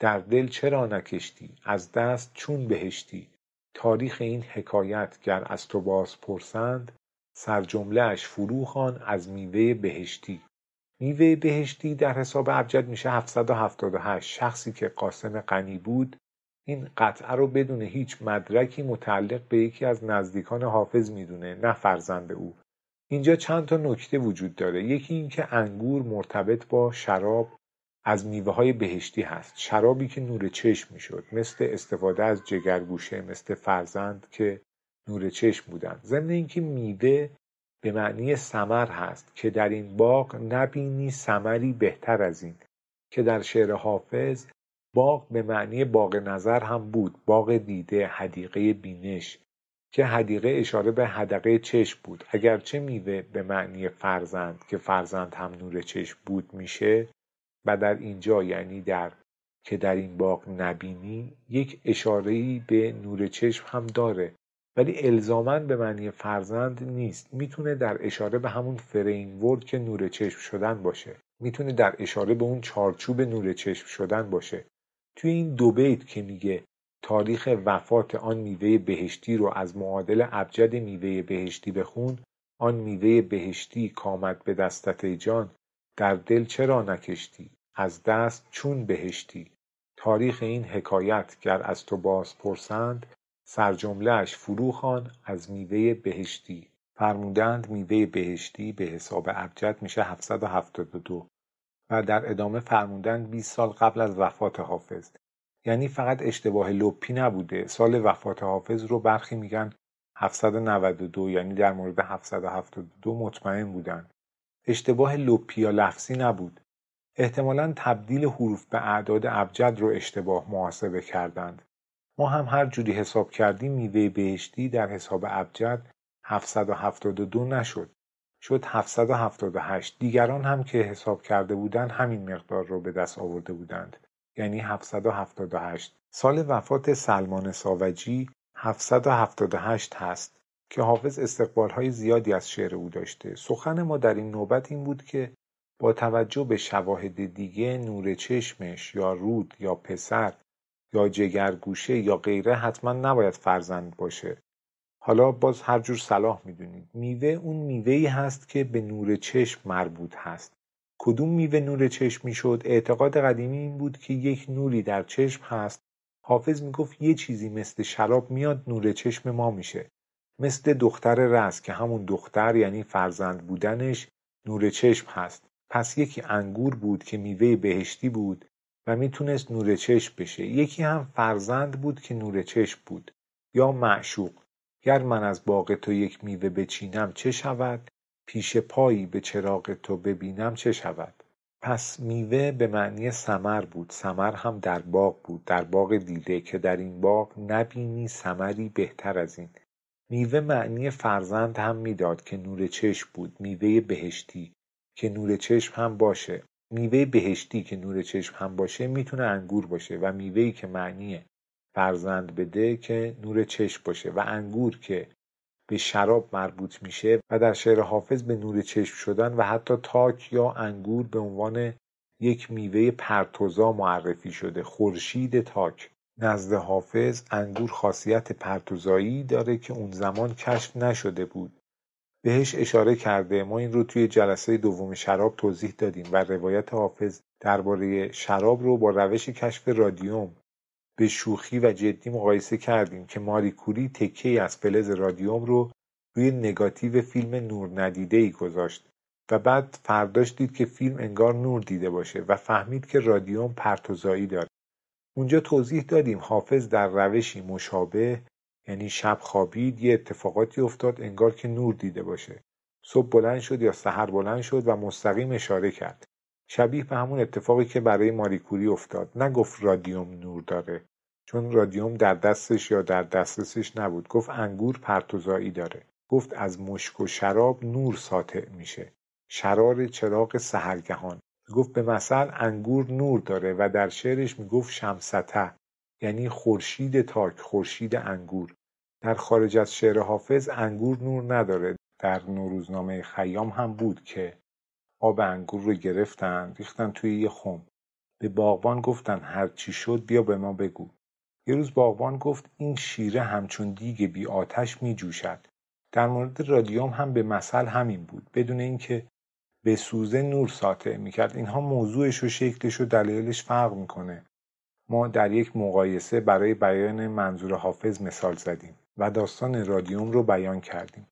در دل چرا نکشتی؟ از دست چون بهشتی؟ تاریخ این حکایت گر از تو باز پرسند سرجمله اش فرو از میوه بهشتی. میوه بهشتی در حساب ابجد میشه 778 شخصی که قاسم غنی بود این قطعه رو بدون هیچ مدرکی متعلق به یکی از نزدیکان حافظ می‌دونه نه فرزند او. اینجا چند تا نکته وجود داره. یکی اینکه انگور مرتبط با شراب از میوه های بهشتی هست. شرابی که نور چشم می‌شد مثل استفاده از جگرگوشه مثل فرزند که نور چشم بودن. ضمن اینکه میوه به معنی سمر هست که در این باغ نبینی سمری بهتر از این. که در شعر حافظ باغ به معنی باغ نظر هم بود. باغ دیده حدیقه بینش. که حدیقه اشاره به حدقه چشم بود. اگرچه میوه به معنی فرزند که فرزند هم نور چشم بود میشه و در اینجا یعنی در که در این باغ نبینی یک اشارهی به نور چشم هم داره. ولی الزاما به معنی فرزند نیست. می‌تونه در اشاره به همون فریم که نور چشم شدن باشه. می‌تونه در اشاره به اون چارچوب نور چشم شدن باشه. توی این دو بیت که میگه تاریخ وفات آن میوه بهشتی رو از معادل ابجد میوه بهشتی بخون آن میوه بهشتی کامد به دستت جان در دل چرا نکشتی؟ از دست چون بهشتی؟ تاریخ این حکایت گر از تو باز پرسند سرجملهاش فرو خوان از میوه بهشتی. فرمودند میوه بهشتی به حساب ابجد میشه 772 و در ادامه فرمودند 20 سال قبل از وفات حافظ. یعنی فقط اشتباه لپی نبوده. سال وفات حافظ رو برخی میگن 792 یعنی در مورد 772 مطمئن بودن. اشتباه لپی یا لفظی نبود. احتمالا تبدیل حروف به اعداد ابجد رو اشتباه محاسبه کردند. ما هم هر جوری حساب کردیم میوه بهشتی در حساب ابجد 772 نشد. شد 778 دیگران هم که حساب کرده بودند همین مقدار رو به دست آورده بودند. یعنی 778 سال وفات سلمان ساوجی 778 هست که حافظ استقبال های زیادی از شعر او داشته. سخن ما در این نوبت این بود که با توجه به شواهد دیگه نور چشمش یا رود یا پسر یا جگرگوشه یا غیره حتما نباید فرزند باشه. حالا باز هر جور صلاح می‌دونید. میوه اون میوهی هست که به نور چشم مربوط هست. کدوم میوه نور چشم می‌شد؟ اعتقاد قدیمی این بود که یک نوری در چشم هست. حافظ می‌گفت یه چیزی مثل شراب میاد نور چشم ما میشه. مثل دختر رز که همون دختر یعنی فرزند بودنش نور چشم هست. پس یکی انگور بود که میوه بهشتی بود و می‌تونست نور چشم بشه. یکی هم فرزند بود که نور چشم بود. یا معشوق. گر من از باغ تو یک میوه بچینم چه شود؟ پیش پایی به چراغ تو ببینم چه شود؟ پس میوه به معنی سمر بود. سمر هم در باغ بود. در باغ دیده که در این باغ نبینی سمری بهتر از این. میوه معنی فرزند هم می‌داد که نور چشم بود. میوه بهشتی که نور چشم هم باشه. میوه بهشتی که نور چشم هم باشه می‌تونه انگور باشه و میوهی که معنی فرزند بده که نور چشم باشه و انگور که به شراب مربوط میشه و در شعر حافظ به نور چشم شدن و حتی تاک یا انگور به عنوان یک میوه پرتوزا معرفی شده. خورشید تاک. نزد حافظ انگور خاصیت پرتوزایی داره که اون زمان کشف نشده بود. بهش اشاره کرده. ما این رو توی جلسه دوم شراب توضیح دادیم و روایت حافظ درباره شراب رو با روش کشف رادیوم به شوخی و جدی مقایسه کردیم که ماری کوری تکه از فلز رادیوم رو روی نگاتیو فیلم نور ندیده ای گذاشت و بعد فرداش دید که فیلم انگار نور دیده باشه و فهمید که رادیوم پرتوزایی داره. اونجا توضیح دادیم حافظ در روشی مشابه یعنی شب خوابید یه اتفاقاتی افتاد انگار که نور دیده باشه. صبح بلند شد یا سحر بلند شد و مستقیم اشاره کرد. شبیه به همون اتفاقی که برای ماریکوری افتاد. نگفت رادیوم نور داره چون رادیوم در دستش یا در دسترسش نبود. گفت انگور پرتوزایی داره. گفت از مشک و شراب نور ساطع میشه. شرار چراغ سهرگهان گفت به مثل انگور نور داره و در شعرش می‌گفت شمسته یعنی خورشید تاک خورشید انگور. در خارج از شعر حافظ انگور نور نداره. در نوروزنامه خیام هم بود که آب انگور رو گرفتن ریختن توی یه خم. به باغبان گفتن هر چی شد بیا به ما بگو. یه روز باغبان گفت این شیره همچون دیگ بی آتش می جوشد. در مورد رادیوم هم به مثل همین بود بدون اینکه به سوزه نور ساطع می‌کرد اینها موضوعش و شکلش و دلایلش فرق می‌کنه ما در یک مقایسه برای بیان منظور حافظ مثال زدیم و داستان رادیوم رو بیان کردیم.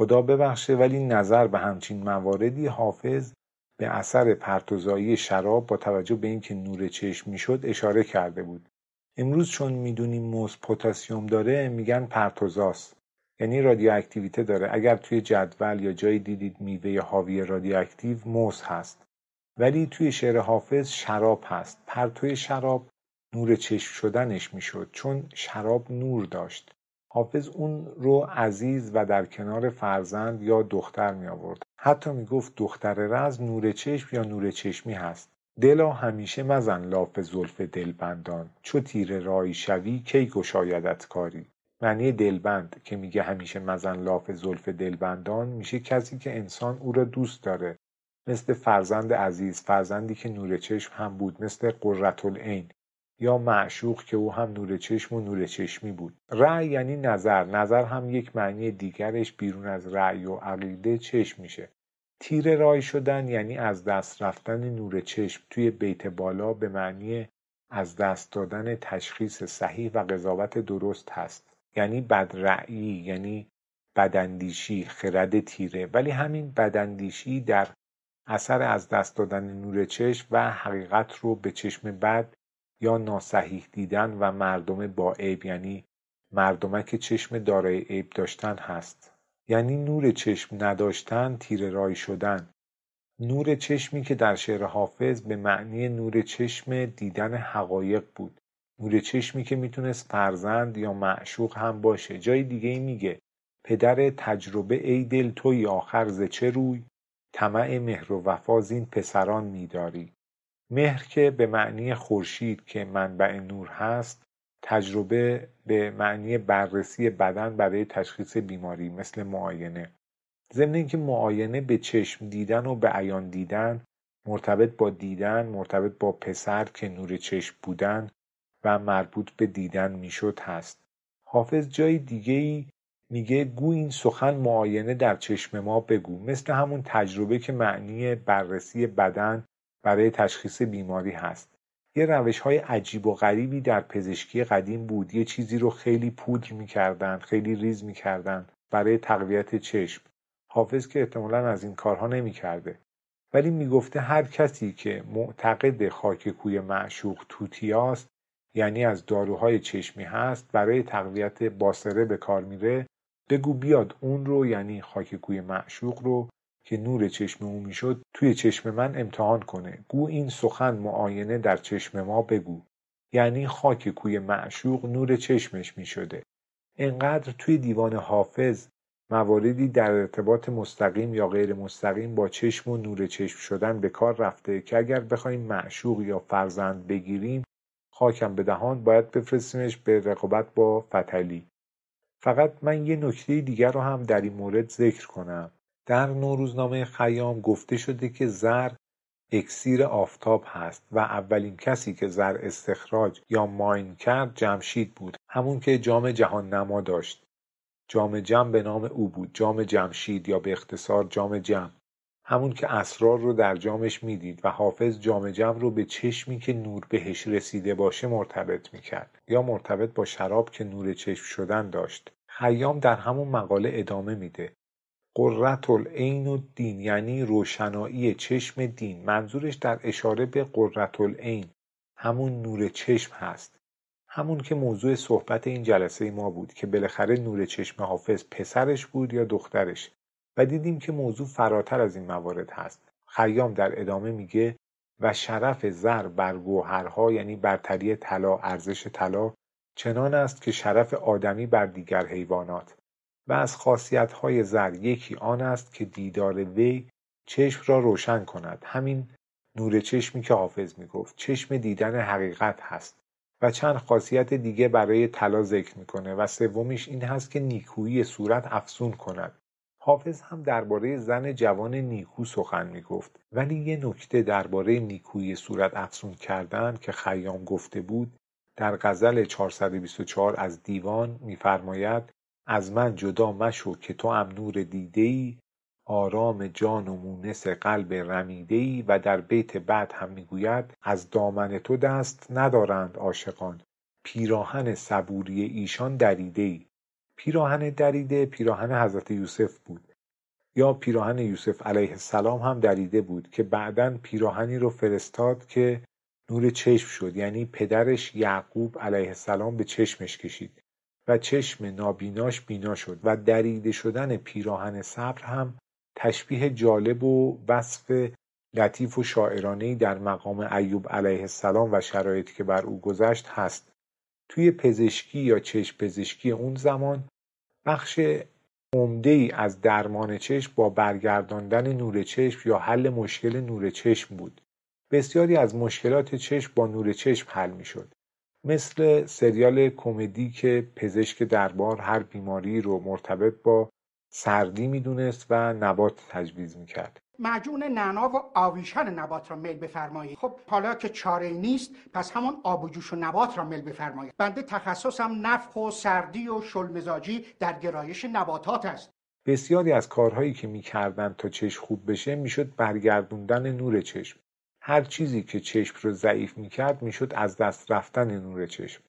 خدا ببخشه ولی نظر به همچین مواردی حافظ به اثر پرتوزایی شراب با توجه به اینکه نور چشم می‌شد اشاره کرده بود. امروز چون می‌دونیم موز پتاسیم داره میگن پرتوزاست. یعنی رادیواکتیویته داره. اگر توی جدول یا جایی دیدید میوه حاوی رادیواکتیو موز هست. ولی توی شعر حافظ شراب هست. پرتوی شراب نور چشم شدنش می‌شد چون شراب نور داشت. حافظ اون رو عزیز و در کنار فرزند یا دختر می آورد حتی می گفت دختر رز نور چشم یا نور چشمی هست. دلا همیشه مزن لاف زلف دلبندان. چو تیر رای شوی کی گشایدت کاری؟ معنی دلبند که میگه همیشه مزن لاف زلف دلبندان میشه کسی که انسان او را دوست داره. مثل فرزند عزیز فرزندی که نور چشم هم بود مثل قررت العین یا معشوق که او هم نور چشم و نور چشمی بود. رأی یعنی نظر. نظر هم یک معنی دیگرش بیرون از رأی و عقیده چشم میشه. تیر رای شدن یعنی از دست رفتن نور چشم توی بیت بالا به معنی از دست دادن تشخیص صحیح و قضاوت درست هست. یعنی بدرعی یعنی بداندیشی خرد تیره. ولی همین بداندیشی در اثر از دست دادن نور چشم و حقیقت رو به چشم بد یا ناصحیح دیدن و مردم با عیب یعنی مردمک چشم دارای عیب داشتن هست. یعنی نور چشم نداشتن تیر رای شدن. نور چشمی که در شعر حافظ به معنی نور چشم دیدن حقایق بود. نور چشمی که می‌تونست فرزند یا معشوق هم باشه. جای دیگه میگه پدر تجربه ای دل توی آخر ز چه روی؟ طمع مهر و وفا زین پسران میداری. مهر که به معنی خورشید که منبع نور هست تجربه به معنی بررسی بدن برای تشخیص بیماری مثل معاینه. ضمن اینکه معاینه به چشم دیدن و به عیان دیدن مرتبط با دیدن مرتبط با پسر که نور چشم بودن و مربوط به دیدن می‌شد هست. حافظ جای دیگه ای میگه گو این سخن معاینه در چشم ما بگو مثل همون تجربه که معنی بررسی بدن برای تشخیص بیماری هست. یه روش های عجیب و غریبی در پزشکی قدیم بود. یه چیزی رو خیلی پودر می‌کردن خیلی ریز می‌کردن برای تقویت چشم. حافظ که احتمالا از این کارها نمی‌کرده. ولی می‌گفته هر کسی که معتقد خاک کوی معشوق توتیاست یعنی از داروهای چشمی هست برای تقویت باسره به کار میره بگو بیاد اون رو یعنی خاک کوی معشوق رو که نور چشم او می‌شد توی چشم من امتحان کنه. گو این سخن معاینه در چشم ما بگو. یعنی خاک کوی معشوق نور چشمش می‌شده. انقدر توی دیوان حافظ مواردی در ارتباط مستقیم یا غیر مستقیم با چشم و نور چشم شدن به کار رفته که اگر بخوایم معشوق یا فرزند بگیریم خاکم به دهان باید بفرستیمش به رقابت با فتلی فقط من یه نکته دیگر رو هم در این مورد ذکر کنم. در نوروزنامه خیام گفته شده که زر اکسیر آفتاب هست و اولین کسی که زر استخراج یا ماین کرد جمشید بود همون که جام جهان نما داشت. جام جم به نام او بود جام جمشید یا به اختصار جام جم. همون که اسرار رو در جامش می‌دید و حافظ جام جم رو به چشمی که نور بهش رسیده باشه مرتبط می‌کرد یا مرتبط با شراب که نور چشم شدن داشت. خیام در همون مقاله ادامه میده. قررت العین و دین یعنی روشنایی چشم دین. منظورش در اشاره به قررت العین همون نور چشم هست. همون که موضوع صحبت این جلسه ما بود که بالاخره نور چشم حافظ پسرش بود یا دخترش. و دیدیم که موضوع فراتر از این موارد هست. خیام در ادامه میگه و شرف زر بر گوهرها یعنی برتری طلا ارزش طلا چنان است که شرف آدمی بر دیگر حیوانات. و از های زر یکی آن است که دیدار وی چشم را روشن کند. همین نور چشمی که حافظ می‌گفت چشم دیدن حقیقت هست و چند خاصیت دیگه برای طلا ذکر می‌کنه و سومیش این هست که نیکویی صورت افسون کند. حافظ هم درباره زن جوان نیکو سخن می‌گفت ولی یه نکته درباره نیکویی صورت افسون کردن که خیام گفته بود در غزل 424 از دیوان میفرماید از من جدا مشو که تو هم نور ای آرام جان و مونس قلب ای و در بیت بعد هم می‌گوید از دامن تو دست ندارند عاشقان. پیراهن صبوری ایشان ای پیراهن دریده پیراهن حضرت یوسف بود. یا پیراهن یوسف علیه السلام هم دریده بود که بعدا پیراهنی رو فرستاد که نور چشم شد. یعنی پدرش یعقوب علیه السلام به چشمش کشید. و چشم نابیناش بینا شد و دریده شدن پیراهن صبر هم تشبیه جالب و وصف لطیف و شاعرانهی در مقام ایوب علیه السلام و شرایطی که بر او گذشت هست. توی پزشکی یا چشم پزشکی اون زمان بخش عمده ای از درمان چشم با برگرداندن نور چشم یا حل مشکل نور چشم بود. بسیاری از مشکلات چشم با نور چشم حل می شد مثل سریال کمدی که پزشک دربار هر بیماری رو مرتبط با سردی می‌دونست و نبات تجویز می‌کرد. معجون نعنا و آویشن نبات را میل بفرمایید. خب حالا که چاره نیست پس همون آب و جوش و نبات را میل بفرمایید. بنده تخصصم نفخ و سردی و شلمزاجی در گرایش نباتات است. بسیاری از کارهایی که می‌کردن تا چشم خوب بشه می‌شد برگردوندن نور چشم. هر چیزی که چشم رو ضعیف می‌کرد می‌شد از دست رفتن نور چشم.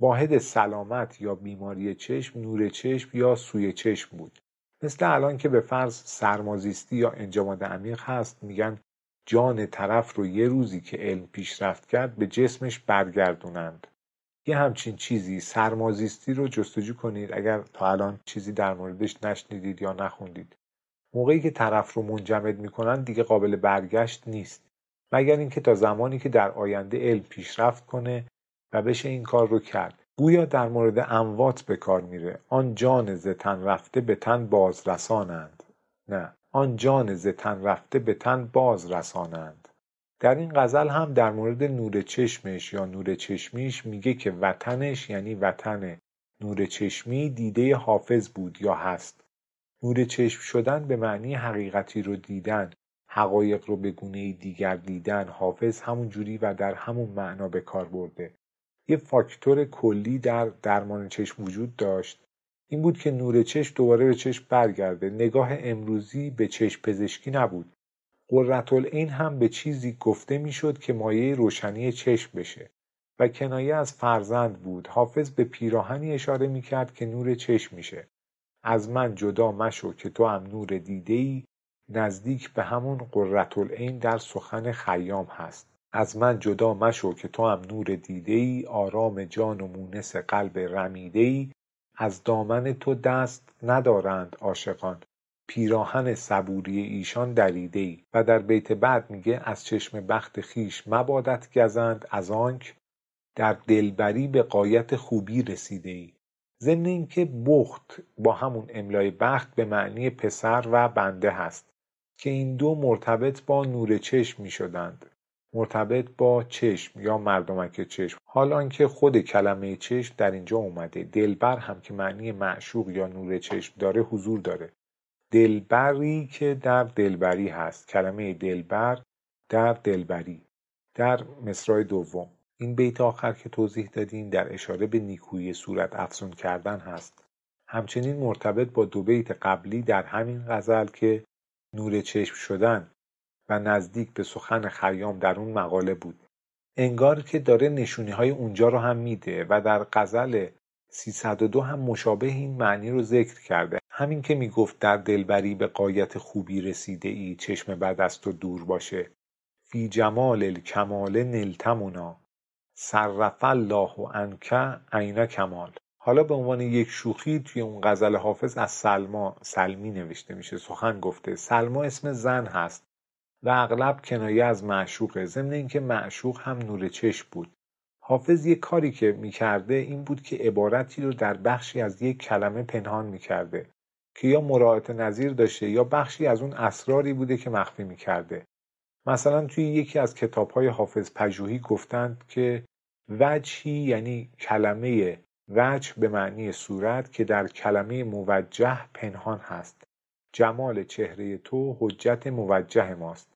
واحد سلامت یا بیماری چشم نور چشم یا سوی چشم بود. مثل الان که به فرض سرمازیستی یا انجاماد عمیق هست میگن جان طرف رو یه روزی که علم پیشرفت کرد به جسمش برگردونند. یه همچین چیزی سرمازیستی رو جستجو کنید اگر تا الان چیزی در موردش نشنیدید یا نخوندید. موقعی که طرف رو منجمد می‌کنن دیگه قابل برگشت نیست. مگر اینکه تا زمانی که در آینده علم پیشرفت کنه و بشه این کار رو کرد. گویا در مورد اموات به کار میره. آن جان ز تن رفته به تن باز رسانند نه آن جان ز تن رفته به تن باز رسانند در این غزل هم در مورد نور چشمش یا نور چشمیش میگه که وطنش یعنی وطن نور چشمی دیده حافظ بود یا هست. نور چشم شدن به معنی حقیقتی رو دیدن. حقایق رو به گونه دیگر دیدن حافظ همون جوری و در همون معنا به کار برده. یه فاکتور کلی در درمان چشم وجود داشت. این بود که نور چشم دوباره به چشم برگرده. نگاه امروزی به چشم پزشکی نبود. قرةالعین هم به چیزی گفته می‌شد که مایه روشنی چشم بشه و کنایه از فرزند بود. حافظ به پیراهنی اشاره می‌کرد که نور چشم میشه. از من جدا مشو که تو هم نور دیده ای نزدیک به همون قرةالعین در سخن خیام هست. از من جدا مشو که تو هم نور دیده ای آرام جان و مونس قلب رمیده ای از دامن تو دست ندارند عاشقان. پیراهن صبوری ایشان دریده ای و در بیت بعد میگه از چشم بخت خیش مبادت گزند از آنک در دلبری به قایت خوبی رسیده ای ضمن اینکه بخت با همون املای بخت به معنی پسر و بنده هست. که این دو مرتبط با نور چشم می شدند مرتبط با چشم یا مردمک چشم. حال آنکه خود کلمه چشم در اینجا اومده. دلبر هم که معنی معشوق یا نور چشم داره حضور داره. دلبری که در دلبری هست. کلمه دلبر در دلبری. در مصرع دوم. این بیت آخر که توضیح دادیم در اشاره به نیکویی صورت افزون کردن هست. همچنین مرتبط با دو بیت قبلی در همین غزل که نور چشم شدن و نزدیک به سخن خیام در اون مقاله بود. انگار که داره نشونی های اونجا رو هم میده و در غزل 302 هم مشابه این معنی رو ذکر کرده. همین که می‌گفت در دلبری به قایت خوبی رسیده ای چشم بد است و دور باشه. فی جمال الکمال نلتمنا صرف الله عنک عین کمال. حالا به عنوان یک شوخی توی اون غزل حافظ از سلما سلمی نوشته میشه سخن گفته. سلما اسم زن هست و اغلب کنایه از معشوقه. ضمن اینکه معشوق هم نور چشم بود. حافظ یک کاری که می‌کرده این بود که عبارتی رو در بخشی از یک کلمه پنهان می‌کرده که یا مراعات نظیر داشته یا بخشی از اون اسراری بوده که مخفی می‌کرده. مثلا توی یکی از کتابهای حافظ پژوهی گفتند که وجهی یعنی کلمه وجه به معنی صورت که در کلمه موجه پنهان هست. جمال چهره تو حجت موجه ماست.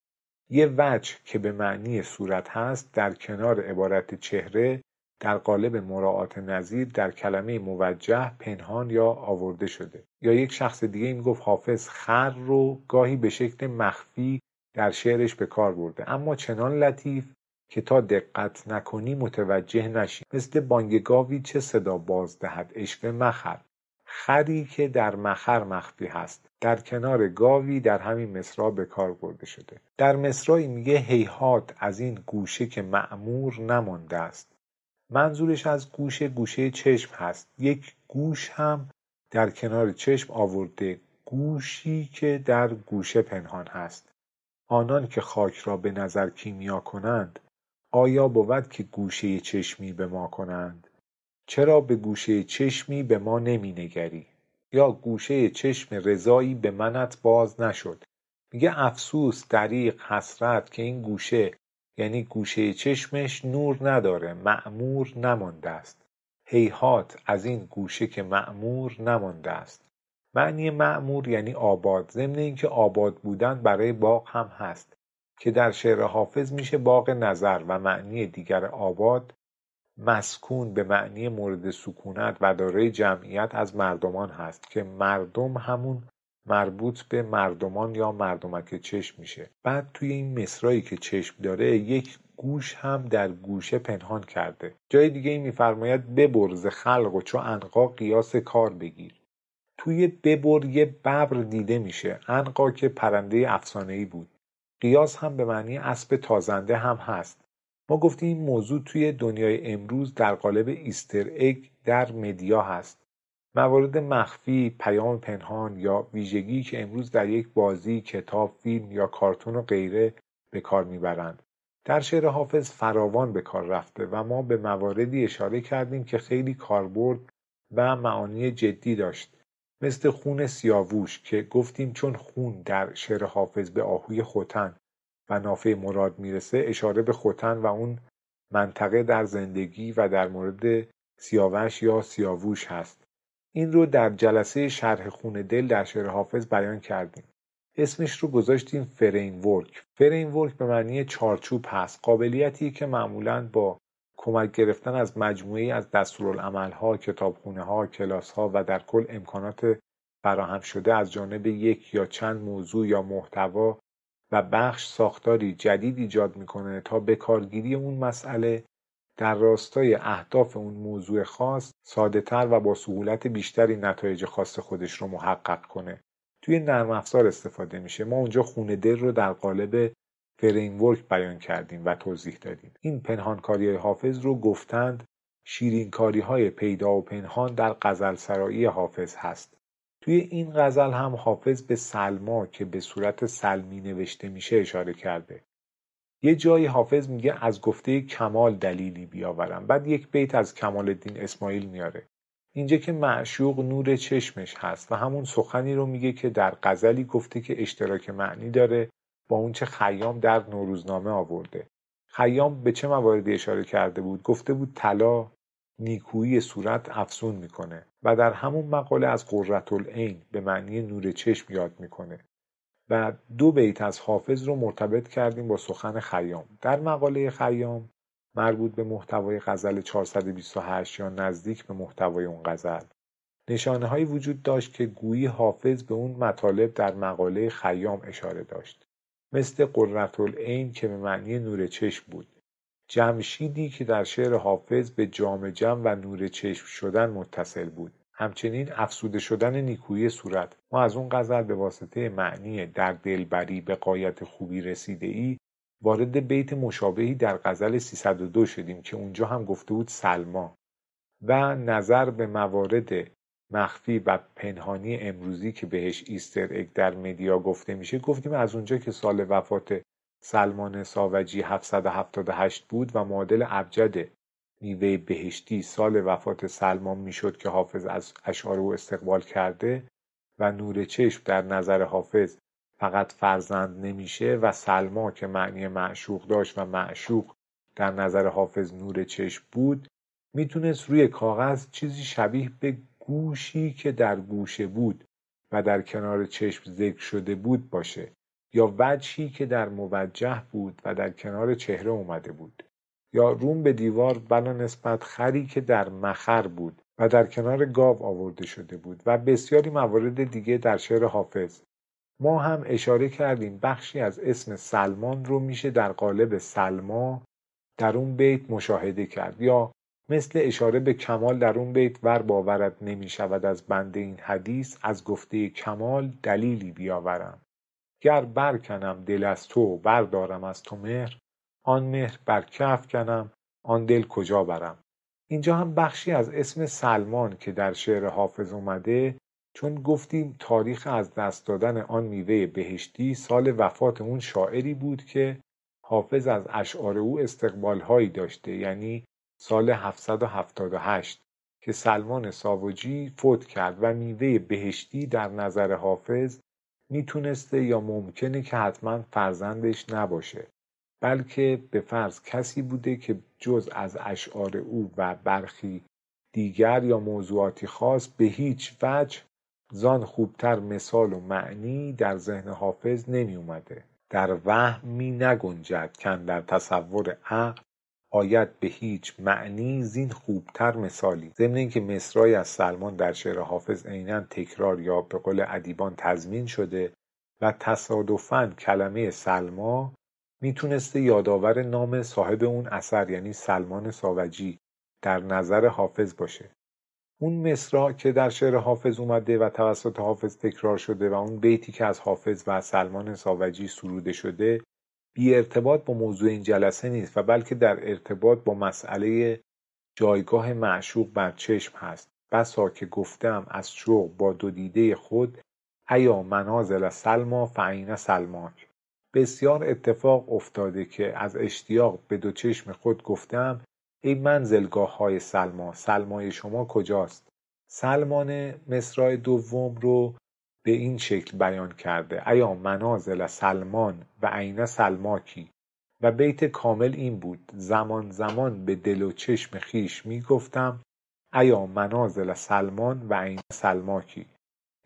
یه وجه که به معنی صورت هست در کنار عبارت چهره در قالب مراعات نظیر در کلمه موجه پنهان یا آورده شده. یا یک شخص دیگه این گفت حافظ خر رو گاهی به شکل مخفی در شعرش به کار برده. اما چنان لطیف که تا دقت نکنی متوجه نشی. مثل بانگ گاوی چه صدا باز دهد عشق مخر. خری که در مخر مخفی هست. در کنار گاوی در همین مصرع به کار برده شده. در مصرعی میگه هیهات از این گوشه که معمور نمانده است. منظورش از گوشه گوشه چشم هست. یک گوش هم در کنار چشم آورده گوشی که در گوشه پنهان هست. آنان که خاک را به نظر کیمیا کنند آیا بود که گوشه چشمی به ما کنند؟ چرا به گوشه چشمی به ما نمی نگری یا گوشه چشم رضایی به منت باز نشد؟ میگه افسوس دریق حسرت که این گوشه یعنی گوشه چشمش نور نداره معمور نمانده است. هیهات از این گوشه که معمور نمانده است. معنی معمور یعنی آباد. ضمن اینکه آباد بودن برای باغ هم هست. که در شعر حافظ میشه باغ نظر و معنی دیگر آباد مسکون به معنی مورد سکونت و دارای جمعیت از مردمان هست که مردم همون مربوط به مردمان یا مردمک چشم میشه. بعد توی این مصرایی که چشم داره یک گوش هم در گوشه پنهان کرده. جای دیگه این میفرماید ببرز خلق و چو انقا قیاس کار بگیر. توی ببر یه ببر دیده میشه. انقا که پرنده افسانه‌ای بود. قیاس هم به معنی اسب تازنده هم هست ما گفتیم این موضوع توی دنیای امروز در قالب ایستر اگ در مدیا هست موارد مخفی، پیام پنهان یا ویژگی که امروز در یک بازی، کتاب، فیلم یا کارتون و غیره به کار می‌برند. در شعر حافظ فراوان به کار رفته و ما به مواردی اشاره کردیم که خیلی کاربرد و معانی جدی داشت. مثل خون سیاووش که گفتیم چون خون در شعر حافظ به آهوی ختن و نافه مراد می‌رسه اشاره به ختن و اون منطقه در زندگی و در مورد سیاوش یا سیاووش هست. این رو در جلسه شرح خون دل در شعر حافظ بیان کردیم. اسمش رو گذاشتیم framework framework به معنی چارچوب هست. قابلیتی که معمولا با کمک گرفتن از مجموعی از دستورالعملها کتابخونه ها کلاس ها و در کل امکانات فراهم شده از جانب یک یا چند موضوع یا محتوا و بخش ساختاری جدید ایجاد می‌کنه تا به کارگیری اون مسئله در راستای اهداف اون موضوع خاص ساده تر و با سهولت بیشتری نتایج خاص خودش رو محقق کنه. توی نرم افزار استفاده میشه. ما اونجا خونه دل رو در قالب framework بیان کردیم و توضیح دادیم. این پنهانکاری حافظ رو گفتند شیرینکاری های پیدا و پنهان در غزل سرایی حافظ هست. توی این غزل هم حافظ به سلما که به صورت سلمی نوشته میشه اشاره کرده. یه جایی حافظ میگه از گفته کمال دلیلی بیاورم بعد یک بیت از کمال الدین اسماعیل میاره. اینجا که معشوق نور چشمش هست و همون سخنی رو میگه که در غزلی گفته که اشتراک معنی داره با اونچه خیام در نوروزنامه آورده. خیام به چه مواردی اشاره کرده بود؟ گفته بود طلا نیکویی صورت افزون می‌کنه و در همون مقاله از قررت العین به معنی نور چشم یاد می‌کنه. و دو بیت از حافظ رو مرتبط کردیم با سخن خیام. در مقاله خیام مربوط به محتوای غزل 428 یا نزدیک به محتوای اون غزل. نشانه هایی وجود داشت که گویی حافظ به اون مطالب در مقاله خیام اشاره داشت. مثل قررت العین که به معنی نور چشم بود. جمشیدی که در شعر حافظ به جام جم و نور چشم شدن متصل بود. همچنین افسوده شدن نیکویی صورت. ما از اون غزل به واسطه معنی در دلبری به قایت خوبی رسیده ای وارد بیت مشابهی در غزل 302 شدیم که اونجا هم گفته بود سلما و نظر به موارد مخفی و پنهانی امروزی که بهش ایستر اگ در مدیا گفته میشه گفتیم از اونجا که سال وفات سلمان ساوجی 778 بود و معادل ابجد میوه بهشتی سال وفات سلمان می‌شد که حافظ از اشعار او استقبال کرده و نور چشم در نظر حافظ فقط فرزند نمیشه و سلما که معنی معشوق داشت و معشوق در نظر حافظ نور چشم بود می‌تونست روی کاغذ چیزی شبیه به گوشی که در گوشه بود و در کنار چشم ذکر شده بود باشه یا وجهی که در موجه بود و در کنار چهره اومده بود یا روم به دیوار بنا نسبت خری که در مخر بود و در کنار گاو آورده شده بود و بسیاری موارد دیگه در شعر حافظ. ما هم اشاره کردیم بخشی از اسم سلمان رو میشه در قالب سلما در اون بیت مشاهده کرد یا مثل اشاره به کمال در اون بیت ور باورد نمی شود از بنده این حدیث از گفته کمال دلیلی بیاورم. گر برکنم دل از تو بردارم از تو مهر آن مهر بر کف کنم آن دل کجا برم؟ اینجا هم بخشی از اسم سلمان که در شعر حافظ اومده چون گفتیم تاریخ از دست دادن آن میوه بهشتی سال وفات اون شاعری بود که حافظ از اشعار او استقبال هایی داشته یعنی سال 778 که سلمان ساوجی فوت کرد و میوه بهشتی در نظر حافظ می‌تونسته یا ممکنه که حتما فرزندش نباشه بلکه به فرض کسی بوده که جز از اشعار او و برخی دیگر یا موضوعاتی خاص به هیچ وجه زان خوبتر مثال و معنی در ذهن حافظ نمی اومده در وهم می نگنجد کن در تصور عقل آید به هیچ معنی زین خوبتر مثالی. ضمن اینکه مصرای از سلمان در شعر حافظ عینا تکرار یا به قول ادیبان تضمین شده و تصادفا کلمه سلما می‌تونسته یادآور نام صاحب اون اثر یعنی سلمان ساوجی در نظر حافظ باشه. اون مصرا که در شعر حافظ اومده و توسط حافظ تکرار شده و اون بیتی که از حافظ و سلمان ساوجی سروده شده بی ارتباط با موضوع این جلسه نیست و بلکه در ارتباط با مسئله جایگاه معشوق بر چشم هست. بسا که گفتم از شوق با دو دیده خود ایا منازل سلما فعین سلماک. بسیار اتفاق افتاده که از اشتیاق به دو چشم خود گفتم ای منزلگاه های سلما سلمای شما کجاست؟ سلمان مصرای دوم رو به این شکل بیان کرده ایا منازل سلمان و عین سلماکی؟ و بیت کامل این بود زمان زمان به دل و چشم خیش می گفتم ایا منازل سلمان و عین سلماکی؟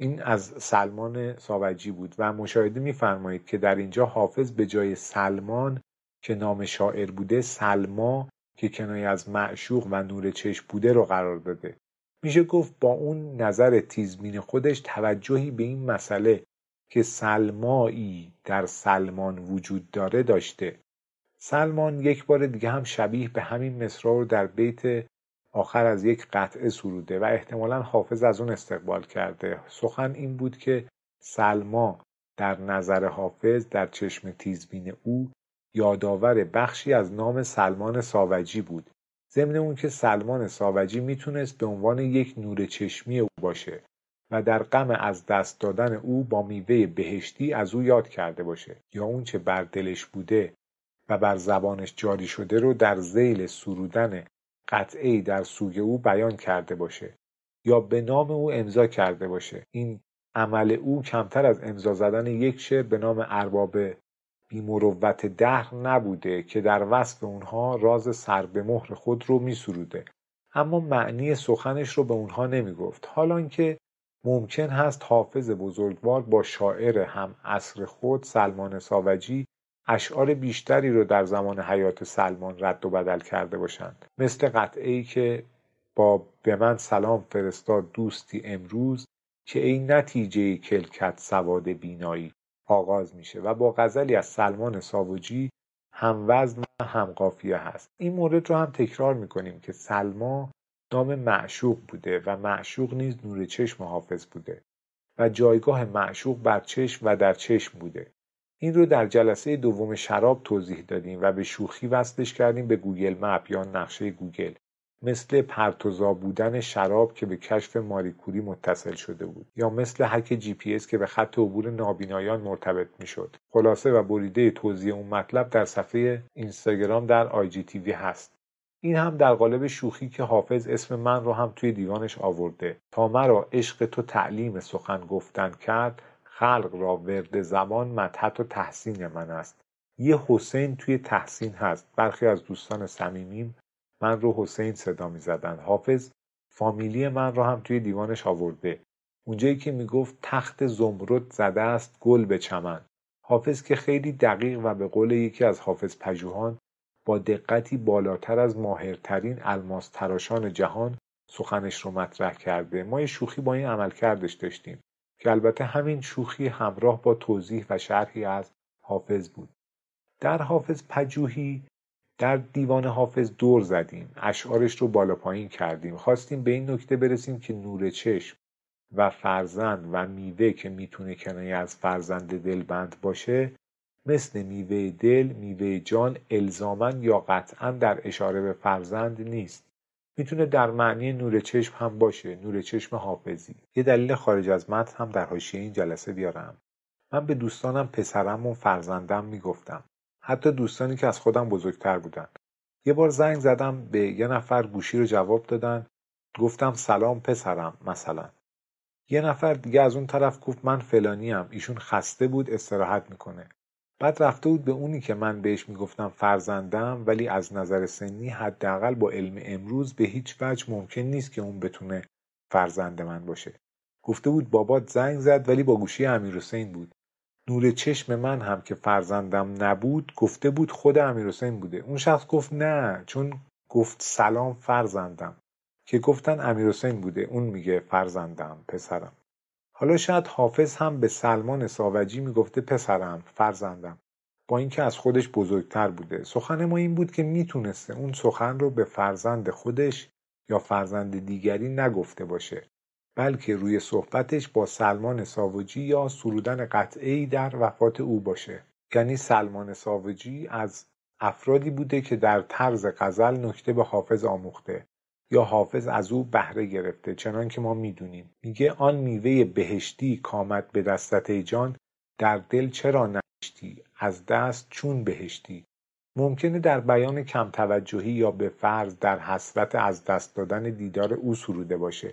این از سلمان ساوجی بود و مشاهده میفرمایید که در اینجا حافظ به جای سلمان که نام شاعر بوده سلما که کنایه از معشوق و نور چشم بوده رو قرار داده. میشه گفت با اون نظر تیزبین خودش توجهی به این مسئله که سلمایی در سلمان وجود داره داشته. سلمان یک بار دیگه هم شبیه به همین مصرا رو در بیت آخر از یک قطعه سروده و احتمالا حافظ از اون استقبال کرده. سخن این بود که سلما در نظر حافظ در چشم تیزبین او یادآور بخشی از نام سلمان ساوجی بود. ضمن اون که سلمان ساوجی می‌تونست به عنوان یک نور چشمی او باشه و در غم از دست دادن او با میوه بهشتی از او یاد کرده باشه یا اونچه بر دلش بوده و بر زبانش جاری شده رو در زیل سرودن قطعی در سوی او بیان کرده باشه یا به نام او امضا کرده باشه. این عمل او کمتر از امضا زدن یک شعر به نام ارباب بیمروت دهر نبوده که در وصف اونها راز سر به مهر خود رو می سروده. اما معنی سخنش رو به اونها نمی گفت حالا که ممکن هست حافظ بزرگوار با شاعر هم عصر خود سلمان ساوجی اشعار بیشتری رو در زمان حیات سلمان رد و بدل کرده باشند. مثل قطعه ای که با به من سلام فرستاد دوستی امروز که ای نتیجه کلکت سواد بینایی. آغاز میشه و با غزلی از سلمان ساوجی هم وزن و هم قافیه هست. این مورد رو هم تکرار می‌کنیم که سلما نام معشوق بوده و معشوق نیز نور چشم حافظ بوده و جایگاه معشوق بر چشم و در چشم بوده. این رو در جلسه دوم شراب توضیح دادیم و به شوخی وصلش کردیم به Google Map یا نقشه گوگل. مثل پرتوزا بودن شراب که به کشف ماری کوری متصل شده بود یا مثل حک جی پی اس که به خط عبور نابینایان مرتبط می‌شد. خلاصه و بریده توضیح اون مطلب در صفحه اینستاگرام در IGTV هست. این هم در قالب شوخی که حافظ اسم من رو هم توی دیوانش آورده. تا مرا عشق تو تعلیم سخن گفتن کرد خلق را ورد زبان مدحت و تحسین من است. یه حسین توی تحسین هست. برخی از دوستان صمیمیم من رو حسین صدا می زدن. حافظ فامیلی من رو هم توی دیوانش آورده. اونجایی که می‌گفت تخت زمرد زده است گل به چمن. حافظ که خیلی دقیق و به قول یکی از حافظ پژوهان با دقتی بالاتر از ماهرترین الماس تراشان جهان سخنش رو مطرح کرده. ما یه شوخی با این عمل کردش داشتیم که البته همین شوخی همراه با توضیح و شرحی از حافظ بود. در حافظ پجوهی در دیوان حافظ دور زدیم. اشعارش رو بالا پایین کردیم. خواستیم به این نکته برسیم که نور چشم و فرزند و میوه که می‌تونه کنایه از فرزند دلبند باشه مثل میوه دل میوه جان الزامن یا قطعا در اشاره به فرزند نیست. می‌تونه در معنی نور چشم هم باشه نور چشم حافظی. یه دلیل خارج از متن هم در حاشیه این جلسه بیارم. من به دوستانم پسرم و فرزندم می‌گفتم. حتی دوستانی که از خودم بزرگتر بودن. یه بار زنگ زدم به یه نفر گوشی رو جواب دادن. گفتم سلام پسرم مثلا. یه نفر دیگه از اون طرف گفت من فلانیم ایشون خسته بود استراحت می‌کنه. بعد رفته بود به اونی که من بهش می‌گفتم فرزندم ولی از نظر سنی حداقل با علم امروز به هیچ وجه ممکن نیست که اون بتونه فرزند من باشه. گفته بود بابات زنگ زد ولی با گوشی امیر حسین بود. نور چشم من هم که فرزندم نبود گفته بود خود امیرحسین بوده. اون شخص گفت نه چون گفت سلام فرزندم. که گفتن امیرحسین بوده اون میگه فرزندم پسرم. حالا شاید حافظ هم به سلمان ساوجی می‌گفته پسرم فرزندم. با اینکه از خودش بزرگتر بوده. سخن ما این بود که می‌تونسته اون سخن رو به فرزند خودش یا فرزند دیگری نگفته باشه. بلکه روی صحبتش با سلمان ساوجی یا سرودن ای در وفات او باشه. یعنی سلمان ساوجی از افرادی بوده که در طرز غزل نکته به حافظ آموخته یا حافظ از او بهره گرفته چنان که ما می‌دونیم. میگه آن میوه بهشتی کامد به دستت جان در دل چرا نشتی از دست چون بهشتی؟ ممکنه در بیان کم توجهی یا به فرض در حسرت از دست دادن دیدار او سروده باشه.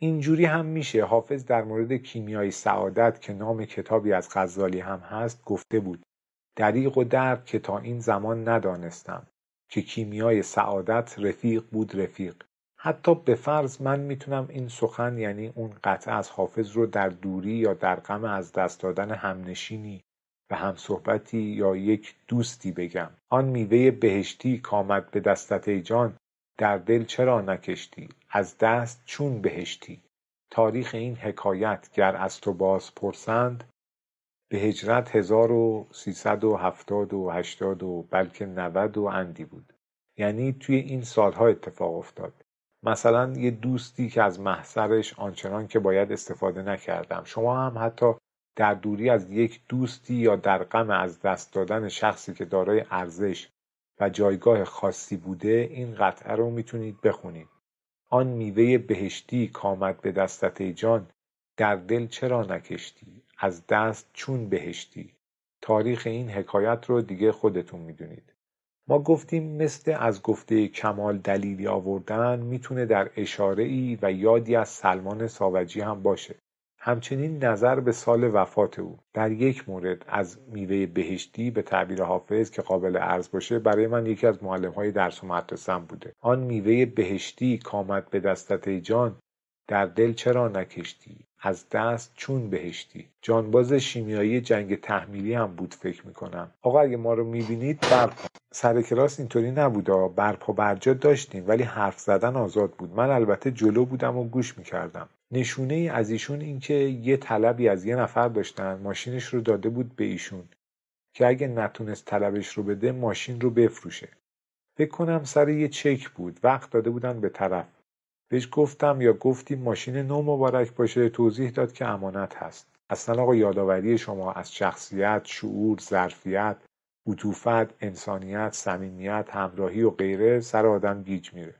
اینجوری هم میشه. حافظ در مورد کیمیای سعادت که نام کتابی از غزالی هم هست گفته بود. دریق و درد که تا این زمان ندانستم که کیمیای سعادت رفیق بود رفیق. حتی به فرض من می‌تونم این سخن یعنی اون قطعه از حافظ رو در دوری یا در غم از دست دادن همنشینی و همصحبتی یا یک دوستی بگم. آن میوه بهشتی کامد به دستت ای جان در دل چرا نکشتی؟ از دست چون بهشتی. تاریخ این حکایت گر از تو باز پرسند به هجرت 1370 و 80 و بلکه 90 و اندی بود. یعنی توی این سالها اتفاق افتاد. مثلا یه دوستی که از محضرش آنچنان که باید استفاده نکردم. شما هم حتی در دوری از یک دوستی یا در غم از دست دادن شخصی که دارای ارزش و جایگاه خاصی بوده این قطعه رو می‌تونید بخونید. آن میوه بهشتی کامد به دستت جان. در دل چرا نکشتی؟ از دست چون بهشتی؟ تاریخ این حکایت رو دیگه خودتون می‌دونید. ما گفتیم مثل از گفته کمال دلیلی آوردن می‌تونه در اشاره ای و یادی از سلمان ساوجی هم باشه. همچنین نظر به سال وفات او در یک مورد از میوه بهشتی به تعبیر حافظ که قابل عرض باشه برای من یکی از معلم های درس و مدرسم بوده. آن میوه بهشتی کامد به دستت جان. در دل چرا نکشتی؟ از دست چون بهشتی؟ جانباز شیمیایی جنگ تحمیلی هم بود فکر می‌کنم. آقا اگه ما رو می‌بینید برپا. سر کلاس اینطوری نبودا برپا برجا داشتیم ولی حرف زدن آزاد بود. من البته جلو بودم و گوش می‌کردم. نشونه ای از ایشون اینکه یه طلبی از یه نفر داشتن ماشینش رو داده بود به ایشون که اگه نتونست طلبش رو بده ماشین رو بفروشه. فکر کنم سر یه چک بود وقت داده بودن به طرف. بهش گفتم یا گفتیم ماشین نو مبارک باشه توضیح داد که امانت هست. اصلا آقا یادآوری شما از شخصیت شعور ظرفیت عطوفت انسانیت صمیمیت همراهی و غیره سر آدم گیج میره.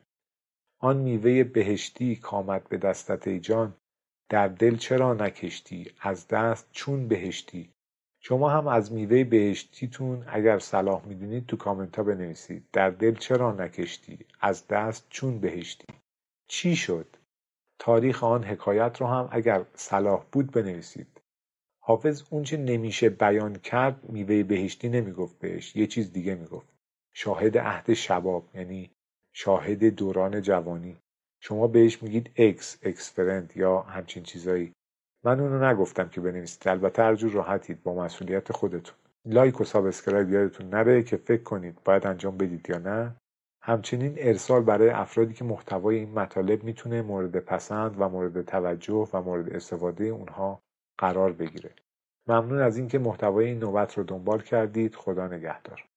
آن میوه بهشتی کامد به دستت ای جان. در دل چرا نکشتی؟ از دست چون بهشتی؟ شما هم از میوه بهشتیتون اگر صلاح می‌دونید تو کامنت ها بنویسید. در دل چرا نکشتی؟ از دست چون بهشتی. چی شد؟ تاریخ آن حکایت رو هم اگر صلاح بود بنویسید. حافظ اونچه نمیشه بیان کرد میوه بهشتی نمی‌گفت بهش. یه چیز دیگه می‌گفت. شاهد عهد شباب یعنی شاهد دوران جوانی. شما بهش میگید اکس اکسفرنت یا همچین چیزایی. من اونو نگفتم که بنویسید. البته هر جور راحتید با مسئولیت خودتون. like و subscribe یادتون نره که فکر کنید باید انجام بدید یا نه. همچنین ارسال برای افرادی که محتوای این مطالب می‌تونه مورد پسند و مورد توجه و مورد استفاده اونها قرار بگیره. ممنون از اینکه محتوای این نوبت رو دنبال کردید. خدا نگهدار.